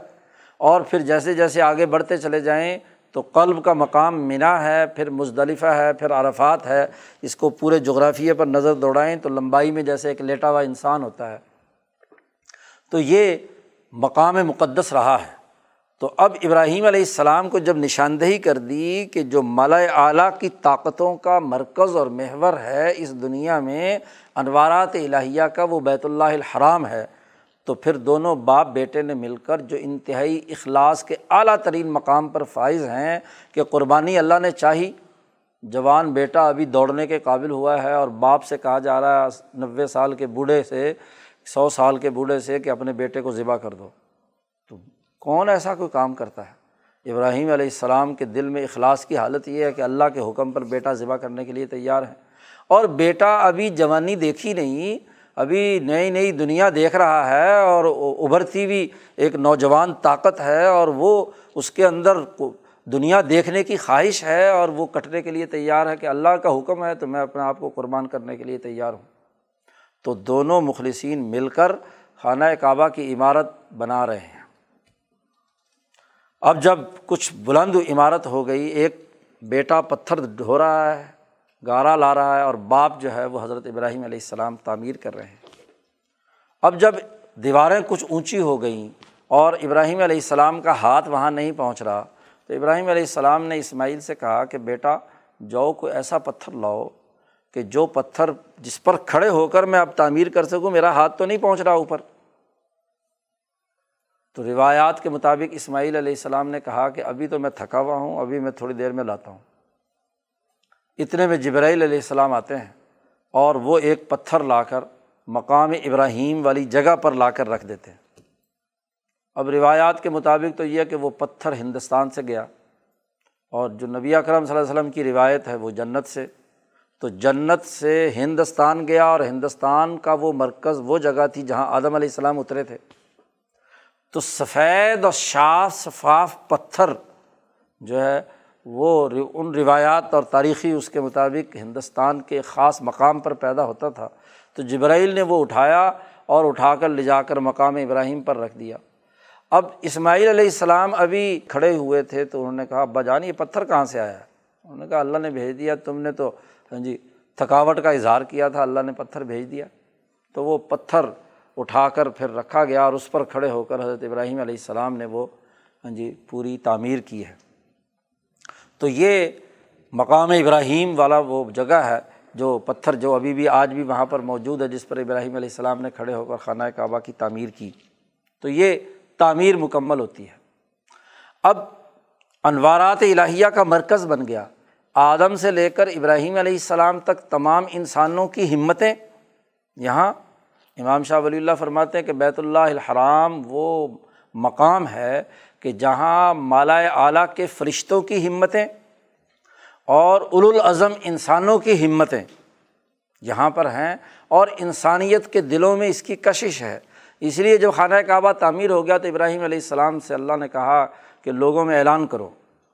S1: اور پھر جیسے جیسے آگے بڑھتے چلے جائیں تو قلب کا مقام منا ہے، پھر مزدلفہ ہے، پھر عرفات ہے۔ اس کو پورے جغرافیے پر نظر دوڑائیں تو لمبائی میں جیسے ایک لیٹا ہوا انسان ہوتا ہے۔ تو یہ مقام مقدس رہا ہے۔ تو اب ابراہیم علیہ السلام کو جب نشاندہی کر دی کہ جو مالا اعلیٰ کی طاقتوں کا مرکز اور محور ہے اس دنیا میں، انوارات الہیہ کا، وہ بیت اللہ الحرام ہے، تو پھر دونوں باپ بیٹے نے مل کر جو انتہائی اخلاص کے اعلیٰ ترین مقام پر فائز ہیں کہ قربانی اللہ نے چاہی۔ جوان بیٹا ابھی دوڑنے کے قابل ہوا ہے اور باپ سے کہا جا رہا ہے، نوے سال کے بوڑھے سے، سو سال کے بوڑھے سے کہ اپنے بیٹے کو ذبح کر دو۔ کون ایسا کوئی کام کرتا ہے؟ ابراہیم علیہ السلام کے دل میں اخلاص کی حالت یہ ہے کہ اللہ کے حکم پر بیٹا ذبح کرنے کے لیے تیار ہے۔ اور بیٹا ابھی جوانی دیکھی نہیں، ابھی نئی نئی دنیا دیکھ رہا ہے اور ابھرتی ہوئی ایک نوجوان طاقت ہے اور وہ اس کے اندر دنیا دیکھنے کی خواہش ہے اور وہ کٹنے کے لیے تیار ہے کہ اللہ کا حکم ہے تو میں اپنے آپ کو قربان کرنے کے لیے تیار ہوں۔ تو دونوں مخلصین مل کر خانہ کعبہ کی عمارت بنا رہے ہیں۔ اب جب کچھ بلند عمارت ہو گئی، ایک بیٹا پتھر ڈھو رہا ہے، گارا لا رہا ہے اور باپ جو ہے وہ حضرت ابراہیم علیہ السلام تعمیر کر رہے ہیں۔ اب جب دیواریں کچھ اونچی ہو گئیں اور ابراہیم علیہ السلام کا ہاتھ وہاں نہیں پہنچ رہا، تو ابراہیم علیہ السلام نے اسماعیل سے کہا کہ بیٹا جو کوئی ایسا پتھر لاؤ کہ جو پتھر جس پر کھڑے ہو کر میں اب تعمیر کر سکوں، میرا ہاتھ تو نہیں پہنچ رہا اوپر۔ تو روایات کے مطابق اسماعیل علیہ السلام نے کہا کہ ابھی تو میں تھکا ہوا ہوں، ابھی میں تھوڑی دیر میں لاتا ہوں۔ اتنے میں جبرائیل علیہ السلام آتے ہیں اور وہ ایک پتھر لا کر مقام ابراہیم والی جگہ پر لا کر رکھ دیتے ہیں۔ اب روایات کے مطابق تو یہ کہ وہ پتھر ہندوستان سے گیا اور جو نبی اکرم صلی اللہ علیہ وسلم کی روایت ہے وہ جنت سے۔ تو جنت سے ہندوستان گیا اور ہندوستان کا وہ مرکز وہ جگہ تھی جہاں آدم علیہ السلام اترے تھے۔ تو سفید اور شاف شفاف پتھر جو ہے وہ ان روایات اور تاریخی اس کے مطابق ہندوستان کے خاص مقام پر پیدا ہوتا تھا۔ تو جبرائیل نے وہ اٹھایا اور اٹھا کر لے جا کر مقام ابراہیم پر رکھ دیا۔ اب اسماعیل علیہ السلام ابھی کھڑے ہوئے تھے تو انہوں نے کہا، ابا جان، یہ پتھر کہاں سے آیا انہوں نے کہا، اللہ نے بھیج دیا، تم نے تو ہاں جی تھکاوٹ کا اظہار کیا تھا، اللہ نے پتھر بھیج دیا۔ تو وہ پتھر اٹھا کر پھر رکھا گیا اور اس پر کھڑے ہو کر حضرت ابراہیم علیہ السلام نے وہ ہاں جی پوری تعمیر کی ہے۔ تو یہ مقام ابراہیم والا وہ جگہ ہے جو پتھر جو ابھی بھی، آج بھی وہاں پر موجود ہے، جس پر ابراہیم علیہ السلام نے کھڑے ہو کر خانہ کعبہ کی تعمیر کی۔ تو یہ تعمیر مکمل ہوتی ہے۔ اب انوارات الہیہ کا مرکز بن گیا۔ آدم سے لے کر ابراہیم علیہ السلام تک تمام انسانوں کی ہمتیں یہاں امام شاہ ولی اللہ فرماتے ہیں کہ بیت اللہ الحرام وہ مقام ہے کہ جہاں مالا اعلیٰ کے فرشتوں کی ہمتیں اور الاظم انسانوں کی ہمتیں یہاں پر ہیں اور انسانیت کے دلوں میں اس کی کشش ہے۔ اس لیے جب خانہ کعبہ تعمیر ہو گیا تو ابراہیم علیہ السلام سے اللہ نے کہا کہ لوگوں میں اعلان کرو،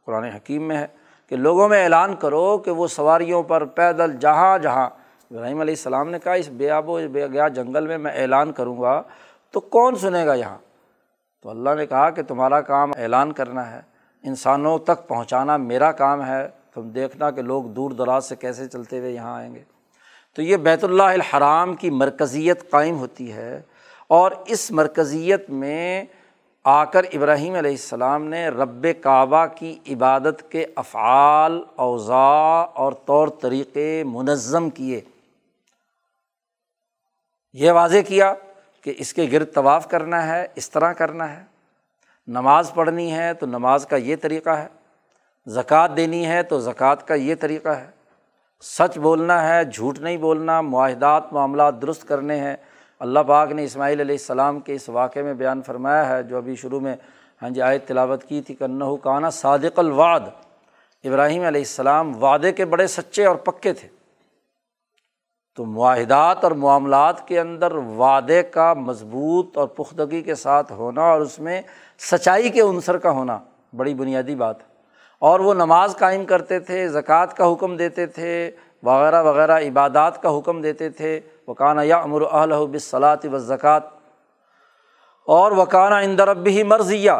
S1: قرآن حکیم میں ہے کہ لوگوں میں اعلان کرو کہ وہ سواریوں پر پیدل جہاں جہاں ابراہیم علیہ السلام نے کہا، اس بے آب و بے گیا جنگل میں میں اعلان کروں گا، تو کون سنے گا یہاں؟ تو اللہ نے کہا کہ تمہارا کام اعلان کرنا ہے، انسانوں تک پہنچانا میرا کام ہے، تم دیکھنا کہ لوگ دور دراز سے کیسے چلتے ہوئے یہاں آئیں گے۔ تو یہ بیت اللہ الحرام کی مرکزیت قائم ہوتی ہے اور اس مرکزیت میں آ کر ابراہیم علیہ السلام نے رب کعبہ کی عبادت کے افعال، اوضاع اور طور طریقے منظم کیے۔ یہ واضح کیا کہ اس کے گرد طواف کرنا ہے، اس طرح کرنا ہے۔ نماز پڑھنی ہے تو نماز کا یہ طریقہ ہے۔ زکوٰۃ دینی ہے تو زکوٰۃ کا یہ طریقہ ہے۔ سچ بولنا ہے، جھوٹ نہیں بولنا، معاہدات، معاملات درست کرنے ہیں۔ اللہ پاک نے اسماعیل علیہ السلام کے اس واقعے میں بیان فرمایا ہے، جو ابھی شروع میں ہاں جی آیت تلاوت کی تھی کنّہ کانا صادق الوعد۔ ابراہیم علیہ السلام وعدے کے بڑے سچے اور پکے تھے۔ تو معاہدات اور معاملات کے اندر وعدے کا مضبوط اور پختگی کے ساتھ ہونا اور اس میں سچائی کے عنصر کا ہونا بڑی بنیادی بات ہے۔ اور وہ نماز قائم کرتے تھے، زکوٰۃ کا حکم دیتے تھے، وغیرہ وغیرہ عبادات کا حکم دیتے تھے۔ وکانہ یا امر اہل بصلاط و زکوٰۃ اور وکانہ اندر اب بھی مرضیہ۔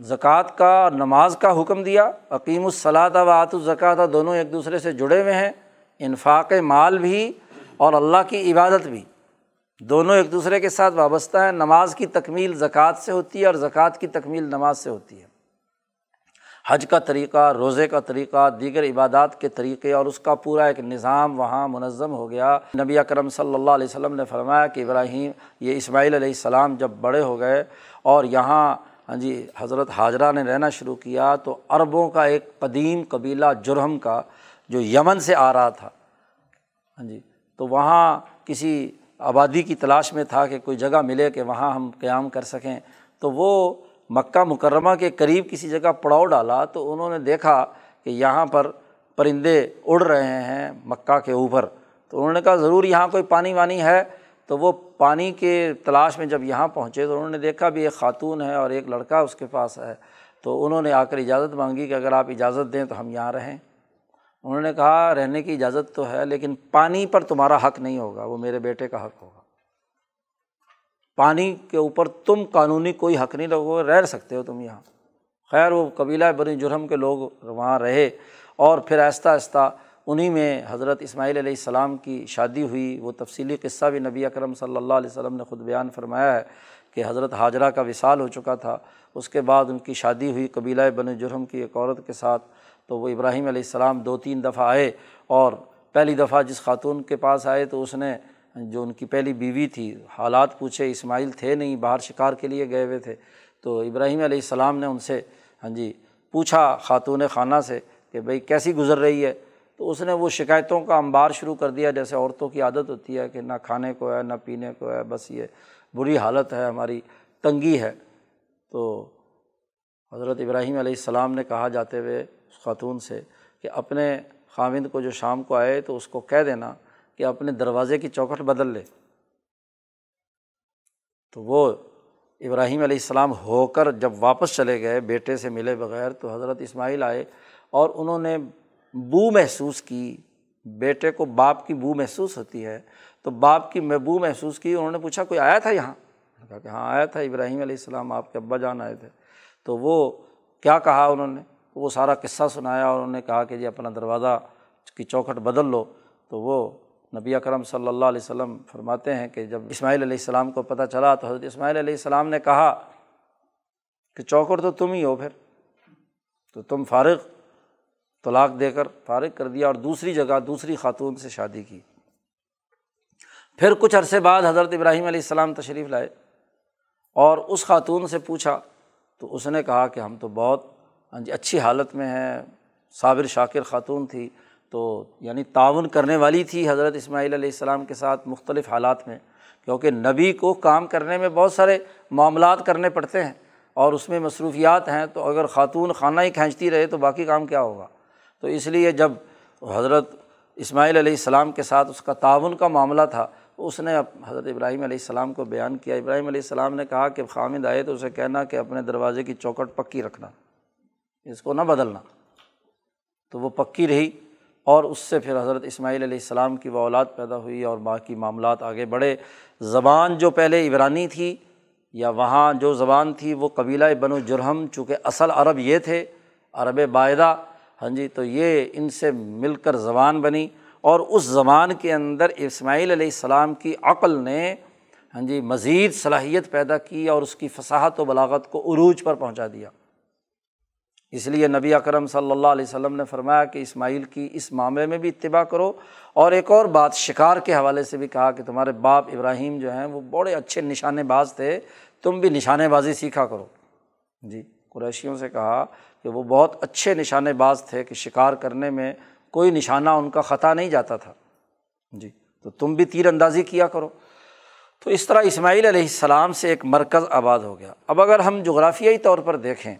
S1: زکوٰۃ کا، نماز کا حکم دیا۔ عقیم الصلاۃ و آت الزکوٰۃ۔ دونوں ایک دوسرے سے جڑے ہوئے ہیں۔ انفاق مال بھی اور اللہ کی عبادت بھی۔ دونوں ایک دوسرے کے ساتھ وابستہ ہیں۔ نماز کی تکمیل زکوٰۃ سے ہوتی ہے اور زکوٰۃ کی تکمیل نماز سے ہوتی ہے۔ حج کا طریقہ، روزے کا طریقہ، دیگر عبادات کے طریقے اور اس کا پورا ایک نظام وہاں منظم ہو گیا۔ نبی اکرم صلی اللہ علیہ وسلم نے فرمایا کہ ابراہیم، یہ اسماعیل علیہ السلام جب بڑے ہو گئے اور یہاں ہاں جی حضرت حاجرہ نے رہنا شروع کیا تو عربوں کا ایک قدیم قبیلہ جرہم کا جو یمن سے آ رہا تھا۔ ہاں جی تو وہاں کسی آبادی کی تلاش میں تھا کہ کوئی جگہ ملے کہ وہاں ہم قیام کر سکیں، تو وہ مکہ مکرمہ کے قریب کسی جگہ پڑاؤ ڈالا تو انہوں نے دیکھا کہ یہاں پر پرندے اڑ رہے ہیں مکہ کے اوپر۔ تو انہوں نے کہا، ضرور یہاں کوئی پانی وانی ہے؟ تو وہ پانی کے تلاش میں جب یہاں پہنچے تو انہوں نے دیکھا بھی ایک خاتون ہے اور ایک لڑکا اس کے پاس ہے۔ تو انہوں نے آ کر اجازت مانگی کہ اگر آپ اجازت دیں تو ہم یہاں رہیں۔ انہوں نے کہا، رہنے کی اجازت تو ہے، لیکن پانی پر تمہارا حق نہیں ہوگا، وہ میرے بیٹے کا حق ہوگا. پانی کے اوپر تم قانونی کوئی حق نہیں لگو رہ سکتے ہو تم یہاں۔ خیر، وہ قبیلہ بنی جرم کے لوگ وہاں رہے اور پھر آہستہ آہستہ انہیں میں حضرت اسماعیل علیہ السلام کی شادی ہوئی۔ وہ تفصیلی قصہ بھی نبی اکرم صلی اللہ علیہ وسلم نے خود بیان فرمایا ہے کہ حضرت حاجرہ کا وصال ہو چکا تھا۔ اس کے بعد ان کی شادی ہوئی، قبیلہ بن جرم کی ایک عورت کے ساتھ تو وہ ابراہیم علیہ السلام دو تین دفعہ آئے اور پہلی دفعہ جس خاتون کے پاس آئے تو اس نے جو ان کی پہلی بیوی تھی، حالات پوچھے، اسماعیل تھے نہیں، باہر شکار کے لیے گئے ہوئے تھے۔ تو ابراہیم علیہ السلام نے ان سے ہاں جی پوچھا خاتون خانہ سے کہ بھائی کیسی گزر رہی ہے؟ تو اس نے وہ شکایتوں کا انبار شروع کر دیا، جیسے عورتوں کی عادت ہوتی ہے کہ نہ کھانے کو ہے، نہ پینے کو ہے، بس یہ بری حالت ہے، ہماری تنگی ہے۔ تو حضرت ابراہیم علیہ السلام نے کہا جاتے ہوئے خاتون سے کہ اپنے خامند کو جو شام کو آئے تو اس کو کہہ دینا کہ اپنے دروازے کی چوکھٹ بدل لے۔ تو وہ ابراہیم علیہ السلام ہو کر جب واپس چلے گئے، بیٹے سے ملے بغیر تو حضرت اسماعیل آئے اور انہوں نے بو محسوس کی۔ بیٹے کو باپ کی بو محسوس ہوتی ہے۔ تو باپ کی میں بو محسوس کی، انہوں نے پوچھا، کوئی آیا تھا یہاں؟ کہا کہ ہاں آیا تھا ابراہیم علیہ السلام، آپ کے ابا جان آئے تھے۔ تو وہ کیا کہا انہوں نے؟ وہ سارا قصہ سنایا اور انہوں نے کہا کہ جی اپنا دروازہ کی چوکھٹ بدل لو، تو وہ نبی اکرم صلی اللہ علیہ وسلم فرماتے ہیں کہ جب اسماعیل علیہ السلام کو پتہ چلا تو حضرت اسماعیل علیہ السلام نے کہا کہ چوکھٹ تو تم ہی ہو پھر، تو تم فارغ طلاق دے کر فارغ کر دیا اور دوسری جگہ دوسری خاتون سے شادی کی۔ پھر کچھ عرصے بعد حضرت ابراہیم علیہ السلام تشریف لائے اور اس خاتون سے پوچھا، تو اس نے کہا کہ ہم تو بہت ہاں جی اچھی حالت میں ہیں صابر شاکر خاتون تھی، تو یعنی تعاون کرنے والی تھی حضرت اسماعیل علیہ السلام کے ساتھ مختلف حالات میں، کیونکہ نبی کو کام کرنے میں بہت سارے معاملات کرنے پڑتے ہیں اور اس میں مصروفیات ہیں، تو اگر خاتون خانہ ہی کھینچتی رہے تو باقی کام کیا ہوگا؟ تو اس لیے جب حضرت اسماعیل علیہ السلام کے ساتھ اس کا تعاون کا معاملہ تھا، اس نے حضرت ابراہیم علیہ السلام کو بیان کیا۔ ابراہیم علیہ السلام نے کہا کہ خامد آئے تو اسے کہنا کہ اپنے دروازے کی چوکٹ پکی رکھنا۔ اس کو نہ بدلنا۔ تو وہ پکی رہی اور اس سے پھر حضرت اسماعیل علیہ السلام کی وہ اولاد پیدا ہوئی اور باقی معاملات آگے بڑھے۔ زبان جو پہلے عبرانی تھی یا وہاں جو زبان تھی وہ قبیلہ بن و جرہم، چونکہ اصل عرب یہ تھے، عرب باعدہ۔ ہاں جی تو یہ ان سے مل کر زبان بنی اور اس زبان کے اندر اسماعیل علیہ السلام کی عقل نے ہاں جی مزید صلاحیت پیدا کی اور اس کی فصاحت و بلاغت کو عروج پر پہنچا دیا۔ اس لیے نبی اکرم صلی اللہ علیہ وسلم نے فرمایا کہ اسماعیل کی اس معاملے میں بھی اتباع کرو اور ایک اور بات شکار کے حوالے سے بھی کہا کہ تمہارے باپ ابراہیم جو ہیں وہ بڑے اچھے نشانے باز تھے، تم بھی نشانے بازی سیکھا کرو۔ جی قریشیوں سے کہا کہ وہ بہت اچھے نشانے باز تھے کہ شکار کرنے میں کوئی نشانہ ان کا خطا نہیں جاتا تھا۔ جی تو تم بھی تیر اندازی کیا کرو۔ تو اس طرح اسماعیل علیہ السلام سے ایک مرکز آباد ہو گیا۔ اب اگر ہم جغرافیائی طور پر دیکھیں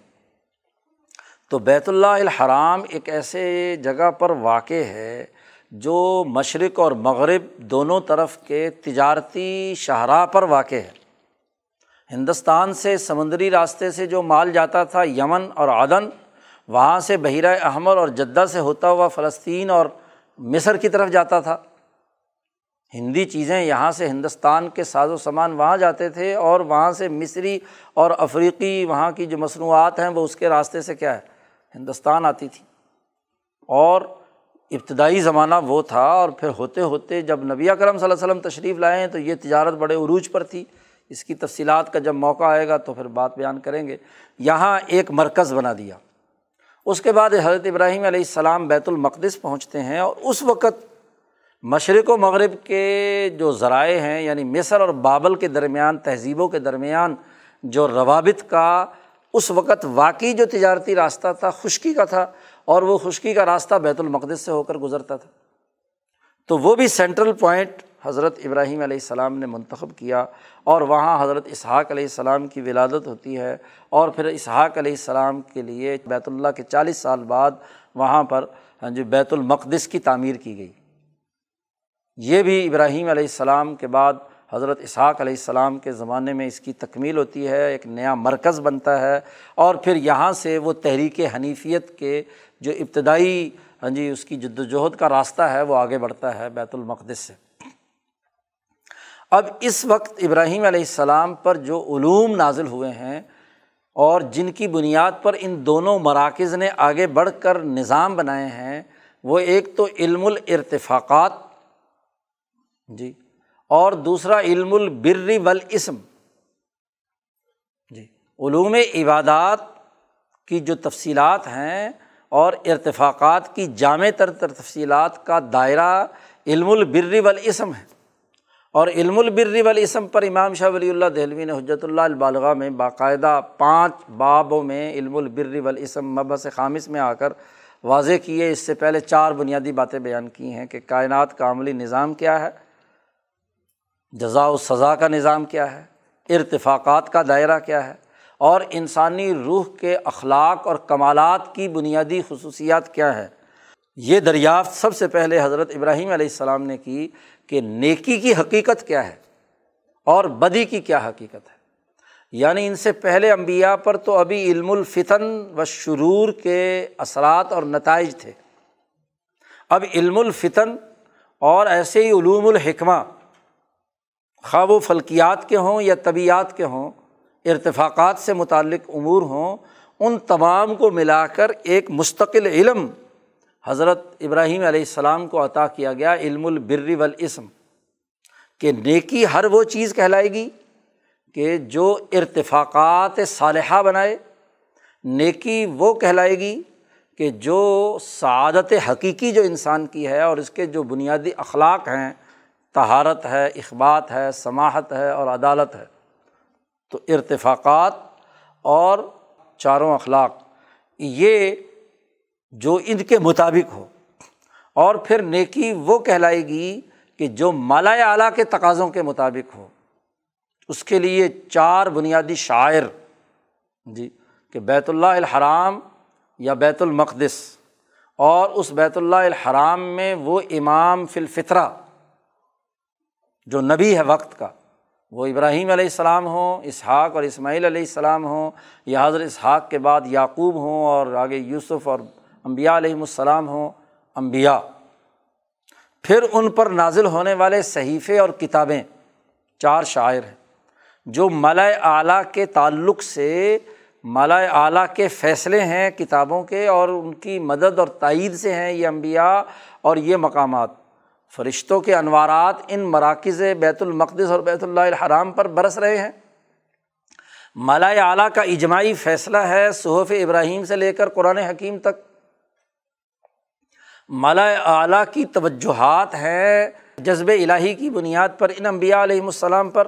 S1: تو بیت اللہ الحرام ایک ایسے جگہ پر واقع ہے جو مشرق اور مغرب دونوں طرف کے تجارتی شاہراہ پر واقع ہے۔ ہندوستان سے سمندری راستے سے جو مال جاتا تھا یمن اور عدن، وہاں سے بحیرہ احمر اور جدہ سے ہوتا ہوا فلسطین اور مصر کی طرف جاتا تھا۔ ہندی چیزیں یہاں سے ہندوستان کے ساز و سامان وہاں جاتے تھے اور وہاں سے مصری اور افریقی وہاں کی جو مصنوعات ہیں وہ اس کے راستے سے کیا ہے؟ ہندوستان آتی تھی۔ اور ابتدائی زمانہ وہ تھا اور پھر ہوتے ہوتے جب نبی کرم صلی اللہ علیہ وسلم تشریف لائے ہیں تو یہ تجارت بڑے عروج پر تھی۔ اس کی تفصیلات کا جب موقع آئے گا تو پھر بات بیان کریں گے۔ یہاں ایک مرکز بنا دیا۔ اس کے بعد حضرت ابراہیم علیہ السلام بیت المقدس پہنچتے ہیں اور اس وقت مشرق و مغرب کے جو ذرائع ہیں یعنی مصر اور بابل کے درمیان، تہذیبوں کے درمیان جو روابط کا اس وقت واقعی جو تجارتی راستہ تھا، خشکی کا تھا، اور وہ خشکی کا راستہ بیت المقدس سے ہو کر گزرتا تھا۔ تو وہ بھی سینٹرل پوائنٹ حضرت ابراہیم علیہ السلام نے منتخب کیا، اور وہاں حضرت اسحاق علیہ السلام کی ولادت ہوتی ہے، اور پھر اسحاق علیہ السلام کے لیے بیت اللہ کے چالیس سال بعد وہاں پر ہاں جی بیت المقدس کی تعمیر کی گئی۔ یہ بھی ابراہیم علیہ السلام کے بعد حضرت اسحاق علیہ السلام کے زمانے میں اس کی تکمیل ہوتی ہے، ایک نیا مرکز بنتا ہے اور پھر یہاں سے وہ تحریک حنیفیت کے جو ابتدائی ہاں جی اس کی جد وجہد کا راستہ ہے، وہ آگے بڑھتا ہے بیت المقدس سے۔ اب اس وقت ابراہیم علیہ السلام پر جو علوم نازل ہوئے ہیں اور جن کی بنیاد پر ان دونوں مراکز نے آگے بڑھ کر نظام بنائے ہیں، وہ ایک تو علم الارتفاقات جی اور دوسرا علم البر ولاسم جی علوم عبادات کی جو تفصیلات ہیں اور ارتفاقات کی جامع تر تر تفصیلات کا دائرہ علم البر ولاسم ہے۔ اور علم البر ولاسم پر امام شاہ ولی اللہ دہلوی نے حجرت اللہ البالغ میں باقاعدہ پانچ بابوں میں علم البر ولاسم مبس خامص میں آ کر واضح کیے، اس سے پہلے چار بنیادی باتیں بیان کی ہیں کہ کائنات کا عملی نظام کیا ہے۔ جزا و سزا کا نظام کیا ہے؟ ارتفاقات کا دائرہ کیا ہے؟ اور انسانی روح کے اخلاق اور کمالات کی بنیادی خصوصیات کیا ہے یہ دریافت سب سے پہلے حضرت ابراہیم علیہ السلام نے کی کہ نیکی کی حقیقت کیا ہے اور بدی کی کیا حقیقت ہے؟ یعنی ان سے پہلے امبیا پر تو ابھی علم الفتن و شرور کے اثرات اور نتائج تھے۔ اب علم الفتن اور ایسے ہی علوم الحکمہ خواب و فلکیات کے ہوں یا طبیعت کے ہوں، ارتفاقات سے متعلق امور ہوں، ان تمام کو ملا کر ایک مستقل علم حضرت ابراہیم علیہ السلام کو عطا کیا گیا، علم البر والاسم، کہ نیکی ہر وہ چیز کہلائے گی کہ جو ارتفاقات صالحہ بنائے، نیکی وہ کہلائے گی کہ جو سعادت حقیقی جو انسان کی ہے اور اس کے جو بنیادی اخلاق ہیں تہارت ہے، اخبات ہے، سماحت ہے اور عدالت ہے۔ تو ارتفاقات اور چاروں اخلاق، یہ جو ان کے مطابق ہو۔ اور پھر نیکی وہ کہلائے گی کہ جو مالا اعلیٰ کے تقاضوں کے مطابق ہو۔ اس کے لیے چار بنیادی شاعر جی کہ بیت اللہ الحرام یا بیت المقدس۔ اور اس بیت اللہ الحرام میں وہ امام فلفطرہ جو نبی ہے وقت کا، وہ ابراہیم علیہ السلام ہوں، اسحاق اور اسماعیل علیہ السلام ہوں، یا حضرت اسحاق کے بعد یعقوب ہوں اور آگے یوسف اور امبیا علیہم السلام ہوں امبیا پھر ان پر نازل ہونے والے صحیفے اور کتابیں چار شاعر ہیں، جو مالا اعلیٰ کے تعلق سے مالا اعلیٰ کے فیصلے ہیں کتابوں کے اور ان کی مدد اور تائید سے ہیں یہ امبیا اور یہ مقامات۔ فرشتوں کے انوارات ان مراکز بیت المقدس اور بیت اللہ الحرام پر برس رہے ہیں۔ مالا اعلیٰ کا اجماعی فیصلہ ہے صحف ابراہیم سے لے کر قرآن حکیم تک۔ مالا اعلیٰ کی توجہات ہیں جذب الہی کی بنیاد پر ان انبیاء علیہم السلام پر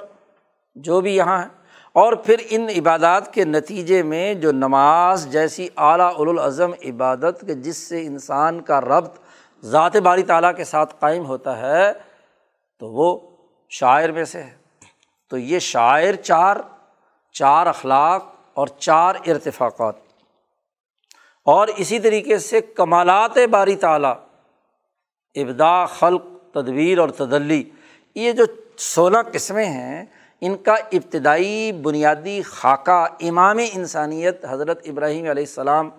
S1: جو بھی یہاں ہیں۔ اور پھر ان عبادات کے نتیجے میں جو نماز جیسی اعلیٰ الاظم عبادت کے جس سے انسان کا ربط ذات باری تعالیٰ کے ساتھ قائم ہوتا ہے تو وہ شاعر میں سے ہے۔ تو یہ شاعر چار چار اخلاق اور چار ارتفاقات۔ اور اسی طریقے سے کمالات باری تعلیٰ ابدا خلق، تدبیر اور تدلی، یہ جو سولہ قسمیں ہیں، ان کا ابتدائی بنیادی خاکہ امام انسانیت حضرت ابراہیم علیہ السلام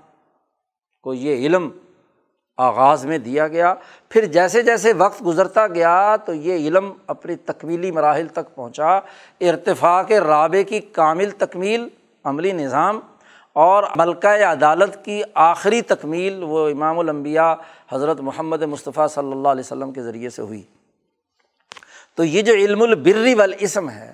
S1: کو یہ علم آغاز میں دیا گیا۔ پھر جیسے جیسے وقت گزرتا گیا تو یہ علم اپنی تکمیلی مراحل تک پہنچا۔ ارتفاق رابع کی کامل تکمیل عملی نظام اور ملکہ عدالت کی آخری تکمیل وہ امام الانبیاء حضرت محمد مصطفیٰ صلی اللہ علیہ وسلم کے ذریعے سے ہوئی۔ تو یہ جو علم البری والاسم ہے،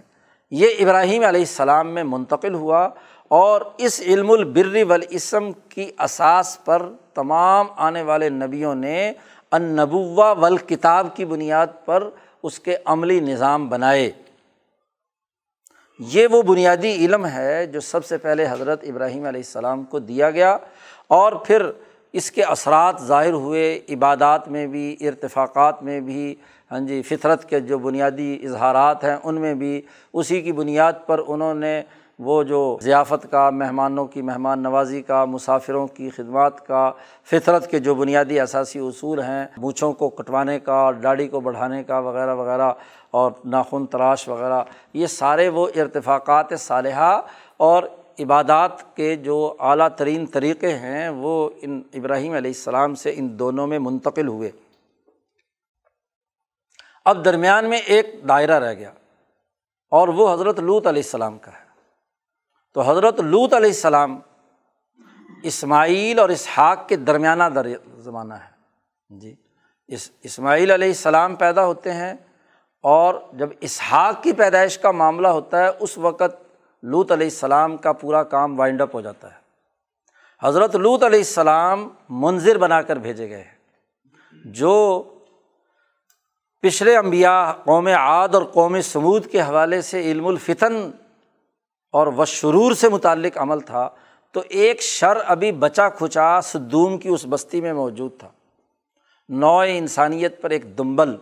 S1: یہ ابراہیم علیہ السلام میں منتقل ہوا اور اس علم البر والاسم کی اساس پر تمام آنے والے نبیوں نے انبوا والکتاب کی بنیاد پر اس کے عملی نظام بنائے۔ یہ وہ بنیادی علم ہے جو سب سے پہلے حضرت ابراہیم علیہ السلام کو دیا گیا اور پھر اس کے اثرات ظاہر ہوئے عبادات میں بھی، ارتفاقات میں بھی ہاں جی فطرت کے جو بنیادی اظہارات ہیں ان میں بھی۔ اسی کی بنیاد پر انہوں نے وہ جو ضیافت کا، مہمانوں کی، مہمان نوازی کا، مسافروں کی خدمات کا، فطرت کے جو بنیادی اثاثی اصول ہیں، بوچھوں کو کٹوانے کا اور ڈاڑی کو بڑھانے کا، وغیرہ وغیرہ، اور ناخن، تراش، وغیرہ، یہ سارے وہ ارتفاقات صالحہ اور عبادات کے جو اعلیٰ ترین طریقے ہیں، وہ ان ابراہیم علیہ السلام سے ان دونوں میں منتقل ہوئے۔ اب درمیان میں ایک دائرہ رہ گیا اور وہ حضرت لوت علیہ السلام کا ہے۔ تو حضرت لوت علیہ السلام اسماعیل اور اسحاق کے درمیانہ در زمانہ ہے۔ جی اس اسماعیل علیہ السلام پیدا ہوتے ہیں اور جب اسحاق کی پیدائش کا معاملہ ہوتا ہے، اس وقت لوت علیہ السلام کا پورا کام وائنڈ اپ ہو جاتا ہے۔ حضرت لوت علیہ السلام منظر بنا کر بھیجے گئے ہیں، جو پچھلے امبیا قوم عاد اور قوم سمود کے حوالے سے علم الفتن اور و شرور سے متعلق عمل تھا، تو ایک شر ابھی بچا کھچا سدوم کی اس بستی میں موجود تھا۔ نو انسانیت پر ایک دمبل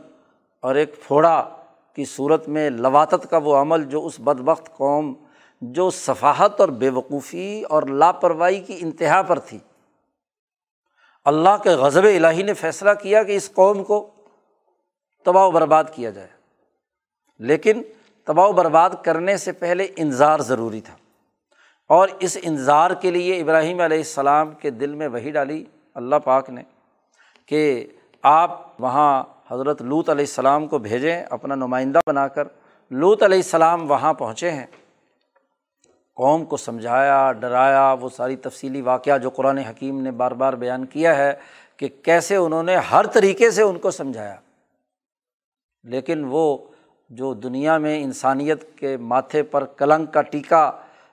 S1: اور ایک پھوڑا کی صورت میں لواتت کا وہ عمل جو اس بد وقت قوم، جو صفاحت اور بے وقوفی اور لاپرواہی کی انتہا پر تھی۔ اللہ کے غضب الہی نے فیصلہ کیا کہ اس قوم کو تباہ و برباد کیا جائے۔ لیکن تباہ و برباد کرنے سے پہلے انظار ضروری تھا۔ اور اس انظار کے لیے ابراہیم علیہ السلام کے دل میں وہی ڈالی۔ اللہ پاک نے کہ آپ وہاں حضرت لوت علیہ السلام کو بھیجیں، اپنا نمائندہ بنا کر۔ لوت علیہ السلام وہاں پہنچے ہیں۔ قوم کو سمجھایا، ڈرایا، وہ ساری تفصیلی واقعہ جو قرآن حکیم نے بار بار بیان کیا ہے کہ کیسے انہوں نے ہر طریقے سے ان کو سمجھایا۔ لیکن وہ جو دنیا میں انسانیت کے ماتھے پر کلنگ کا ٹیکا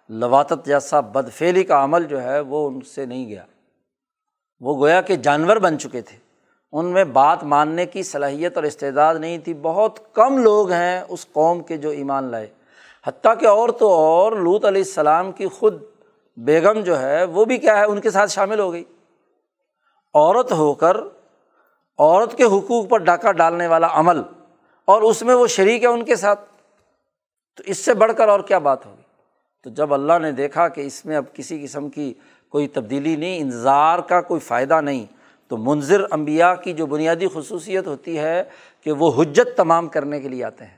S1: لواتت جیسا بدفیلی کا عمل جو ہے وہ ان سے نہیں گیا۔ وہ گویا کہ جانور بن چکے تھے۔ ان میں بات ماننے کی صلاحیت اور استعداد نہیں تھی۔ بہت کم لوگ ہیں اس قوم کے جو ایمان لائے۔ حتیٰ کہ اور تو اور لوت علیہ السلام کی خود بیگم جو ہے وہ بھی کیا ہے؟ ان کے ساتھ شامل ہو گئی۔ عورت ہو کر، عورت کے حقوق پر ڈاکہ ڈالنے والا عمل۔ اور اس میں وہ شریک ہے ان کے ساتھ۔ تو اس سے بڑھ کر اور کیا بات ہوگی؟ تو جب اللہ نے دیکھا کہ اس میں اب کسی قسم کی کوئی تبدیلی نہیں انظار کا کوئی فائدہ نہیں، تو منظر امبیا کی جو بنیادی خصوصیت ہوتی ہے کہ وہ حجت تمام کرنے کے لیے آتے ہیں۔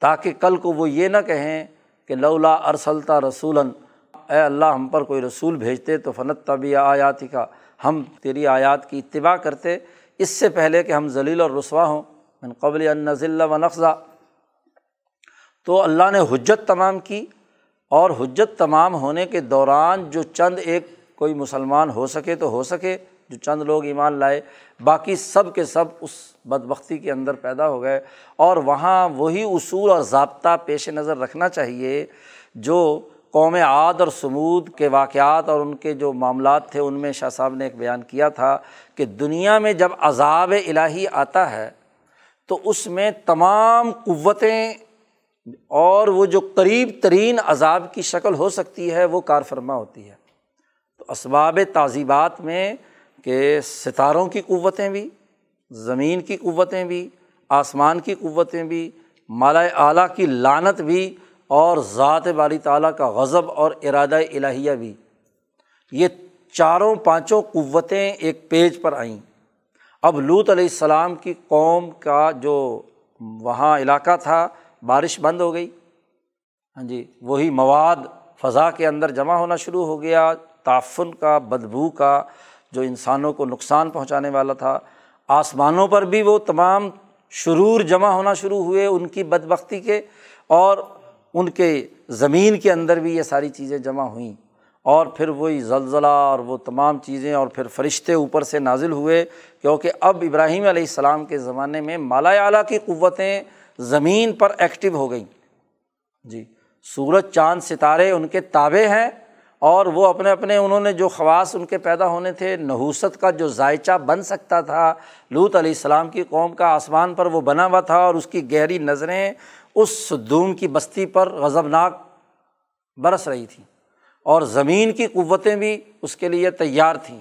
S1: تاکہ کل کو وہ یہ نہ کہیں کہ لولا ارسلتا رسول اے اللہ ہم پر کوئی رسول بھیجتے تو فنت طبی آیاتی کا ہم تیری آیات کی اتباع کرتے۔ اس سے پہلے کہ ہم ذلیل اور رسوا ہوں من قبل ان و نقضہ تو اللہ نے حجت تمام کی اور حجت تمام ہونے کے دوران جو چند ایک کوئی مسلمان ہو سکے تو ہو سکے، جو چند لوگ ایمان لائے، باقی سب کے سب اس بد بختی کے اندر پیدا ہو گئے۔ اور وہاں وہی اصول اور ضابطہ پیش نظر رکھنا چاہیے جو قوم عاد اور سمود کے واقعات اور ان کے جو معاملات تھے، ان میں شاہ صاحب نے ایک بیان کیا تھا کہ دنیا میں جب عذاب الہی آتا ہے تو اس میں تمام قوتیں اور وہ جو قریب ترین عذاب کی شکل ہو سکتی ہے، وہ کار فرما ہوتی ہے۔ تو اسباب تعزیبات میں کہ ستاروں کی قوتیں بھی، زمین کی قوتیں بھی، آسمان کی قوتیں بھی مالا اعلیٰ کی لانت بھی، اور ذات باری تعالیٰ کا غضب اور ارادہ الہیہ بھی۔ یہ چاروں پانچوں قوتیں ایک پیج پر آئیں۔ اب لوت علیہ السلام کی قوم کا جو وہاں علاقہ تھا، بارش بند ہو گئی۔ ہاں جی وہی مواد فضا کے اندر جمع ہونا شروع ہو گیا۔ تعفن کا، بدبو کا جو انسانوں کو نقصان پہنچانے والا تھا۔ آسمانوں پر بھی وہ تمام شرور جمع ہونا شروع ہوئے ان کی بد بختی کے، اور ان کے زمین کے اندر بھی یہ ساری چیزیں جمع ہوئیں۔ اور پھر وہی زلزلہ اور وہ تمام چیزیں اور پھر فرشتے اوپر سے نازل ہوئے، کیونکہ اب ابراہیم علیہ السلام کے زمانے میں مالا اعلیٰ کی قوتیں زمین پر ایکٹیو ہو گئیں۔ جی سورج، چاند، ستارے ان کے تابے ہیں اور وہ اپنے اپنے انہوں نے جو خواص ان کے پیدا ہونے تھے، نحوست کا جو ذائچہ بن سکتا تھا لوت علیہ السلام کی قوم کا آسمان پر وہ بنا ہوا تھا اور اس کی گہری نظریں اس سدوم کی بستی پر غضبناک برس رہی تھیں۔ اور زمین کی قوتیں بھی اس کے لیے تیار تھیں۔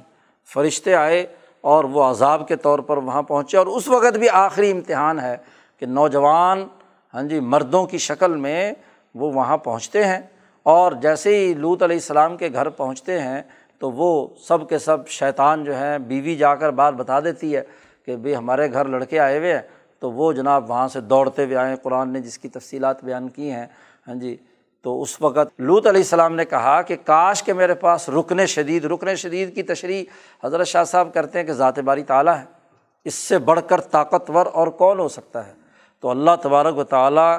S1: فرشتے آئے اور وہ عذاب کے طور پر وہاں پہنچے اور اس وقت بھی آخری امتحان ہے کہ نوجوان ہاں جی مردوں کی شکل میں وہ وہاں پہنچتے ہیں اور جیسے ہی لوت علیہ السلام کے گھر پہنچتے ہیں تو وہ سب کے سب شیطان جو ہیں بیوی جا کر بات بتا دیتی ہے کہ بھائی ہمارے گھر لڑکے آئے ہوئے ہیں تو وہ جناب وہاں سے دوڑتے ہوئے آئے قرآن نے جس کی تفصیلات بیان کی ہیں ہاں جی تو اس وقت لوت علیہ السلام نے کہا کہ کاش کہ میرے پاس رکن شدید رکن شدید کی تشریح حضرت شاہ صاحب کرتے ہیں کہ ذات باری تعالیٰ ہے۔ اس سے بڑھ کر طاقتور اور کون ہو سکتا ہے؟ تو اللہ تبارک و تعالیٰ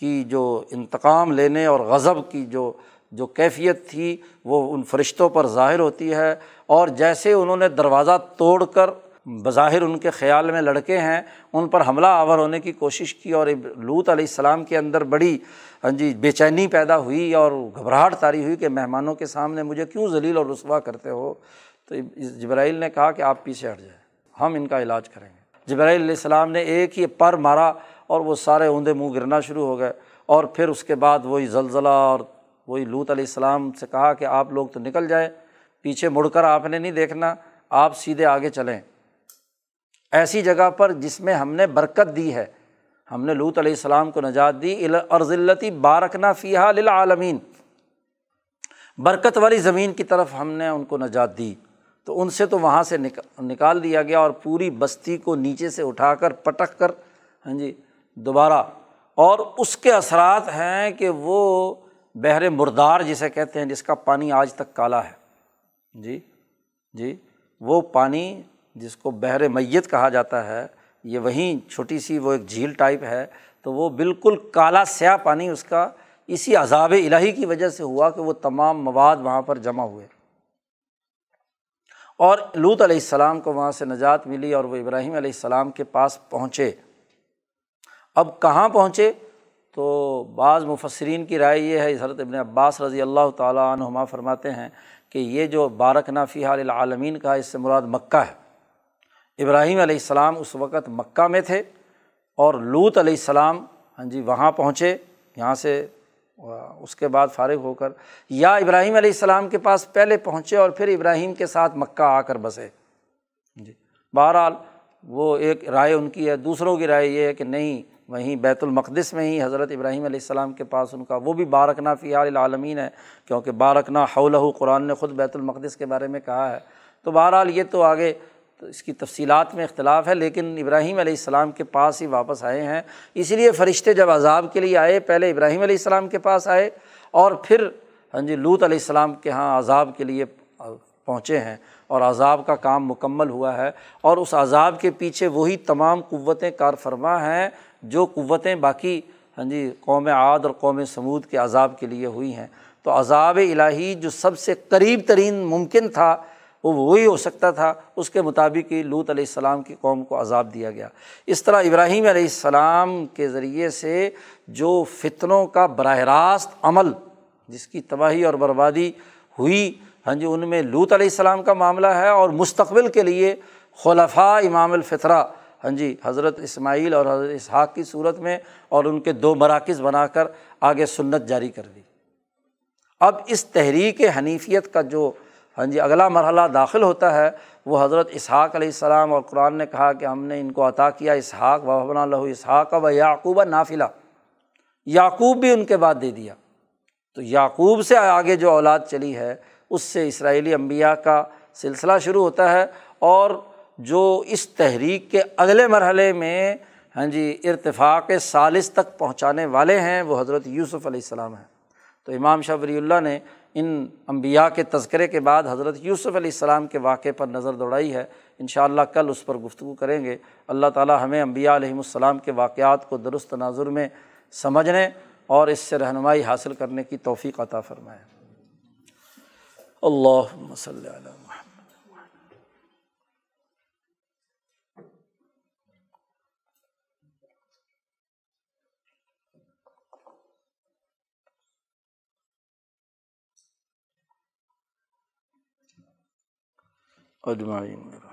S1: کی جو انتقام لینے اور غضب کی جو جو کیفیت تھی وہ ان فرشتوں پر ظاہر ہوتی ہے۔ اور جیسے انہوں نے دروازہ توڑ کر بظاہر ان کے خیال میں لڑکے ہیں، ان پر حملہ آور ہونے کی کوشش کی اور لوت علیہ السلام کے اندر بڑی ہاں جی بے چینی پیدا ہوئی اور گھبراہٹ تاری ہوئی کہ مہمانوں کے سامنے مجھے کیوں ذلیل اور رسوا کرتے ہو؟ تو جبرائیل نے کہا کہ آپ پیچھے ہٹ جائیں، ہم ان کا علاج کریں گے۔ جبرائیل علیہ السلام نے ایک ہی پر مارا اور وہ سارے اوندے منہ گرنا شروع ہو گئے اور پھر اس کے بعد وہی زلزلہ اور وہی لوت علیہ السلام سے کہا کہ آپ لوگ تو نکل جائے پیچھے مڑ کر آپ نے نہیں دیکھنا، آپ سیدھے آگے چلیں۔ ایسی جگہ پر جس میں ہم نے برکت دی ہے۔ ہم نے لوت علیہ السلام کو نجات دی۔ اور ذلتی بارکنا فیحا للعالمین برکت والی زمین کی طرف ہم نے ان کو نجات دی۔ تو ان سے تو وہاں سے نکال دیا گیا اور پوری بستی کو نیچے سے اٹھا کر پٹک کر ہاں جی دوبارہ۔ اور اس کے اثرات ہیں کہ وہ بحر مردار جسے کہتے ہیں، جس کا پانی آج تک کالا ہے۔ جی جی وہ پانی جس کو بحر میت کہا جاتا ہے، یہ وہیں چھوٹی سی وہ ایک جھیل ٹائپ ہے، تو وہ بالکل کالا سیاہ پانی اس کا اسی عذاب الہی کی وجہ سے ہوا کہ وہ تمام مواد وہاں پر جمع ہوئے۔ اور لوت علیہ السلام کو وہاں سے نجات ملی اور وہ ابراہیم علیہ السلام کے پاس پہنچے۔ اب کہاں پہنچے؟ تو بعض مفسرین کی رائے یہ ہے، حضرت ابن عباس رضی اللہ تعالیٰ عنہما فرماتے ہیں کہ یہ جو بارک نافی العالمین کا اس سے مراد مکہ ہے۔ ابراہیم علیہ السلام اس وقت مکہ میں تھے اور لوت علیہ السلام ہاں جی وہاں پہنچے، یہاں سے اس کے بعد فارغ ہو کر یا ابراہیم علیہ السلام کے پاس پہلے پہنچے اور پھر ابراہیم کے ساتھ مکہ آ کر بسے۔ ہاں جی بہرحال وہ ایک رائے ان کی ہے۔ دوسروں کی رائے یہ ہے کہ نہیں، وہیں بیت المقدس میں ہی حضرت ابراہیم علیہ السلام کے پاس ان کا وہ بھی بارکنا فی العالمین ہے، کیونکہ بارکنا حول قرآن نے خود بیت المقدس کے بارے میں کہا ہے۔ تو بہرحال یہ تو آگے تو اس کی تفصیلات میں اختلاف ہے، لیکن ابراہیم علیہ السلام کے پاس ہی واپس آئے ہیں۔ اسی لیے فرشتے جب عذاب کے لیے آئے، پہلے ابراہیم علیہ السلام کے پاس آئے اور پھر ہاں جی لوت علیہ السلام کے یہاں عذاب کے لیے پہنچے ہیں اور عذاب کا کام مکمل ہوا ہے۔ اور اس عذاب کے پیچھے وہی تمام قوتیں کار فرما ہیں جو قوتیں باقی ہاں جی قوم عاد اور قوم سمود کے عذاب کے لیے ہوئی ہیں۔ تو عذاب الہی جو سب سے قریب ترین ممکن تھا وہ وہی ہو سکتا تھا، اس کے مطابق ہی لوت علیہ السلام کی قوم کو عذاب دیا گیا۔ اس طرح ابراہیم علیہ السلام کے ذریعے سے جو فتنوں کا براہ راست عمل، جس کی تباہی اور بربادی ہوئی ہاں جی ان میں لوت علیہ السلام کا معاملہ ہے اور مستقبل کے لیے خلفاء امام الفطرہ ہاں جی حضرت اسماعیل اور حضرت اسحاق کی صورت میں اور ان کے دو مراکز بنا کر آگے سنت جاری کر دی۔ اب اس تحریک حنیفیت کا جو ہاں جی اگلا مرحلہ داخل ہوتا ہے، وہ حضرت اسحاق علیہ السلام اور قرآن نے کہا کہ ہم نے ان کو عطا کیا، اسحاق وحبن لہو اسحاق و یعقوب نافلہ۔ یعقوب بھی ان کے بعد دے دیا۔ تو یعقوب سے آگے جو اولاد چلی ہے، اس سے اسرائیلی انبیاء کا سلسلہ شروع ہوتا ہے اور جو اس تحریک کے اگلے مرحلے میں ہاں جی ارتفاق سالس تک پہنچانے والے ہیں، وہ حضرت یوسف علیہ السلام ہیں۔ تو امام شاہ ولی اللہ نے ان انبیاء کے تذکرے کے بعد حضرت یوسف علیہ السلام کے واقعے پر نظر دوڑائی ہے۔ ان شاء اللہ کل اس پر گفتگو کریں گے۔ اللہ تعالیٰ ہمیں انبیاء علیہم السلام کے واقعات کو درست تناظر میں سمجھنے اور اس سے رہنمائی حاصل کرنے کی توفیق عطا فرمائے۔ اللہ مسلم اجمعین۔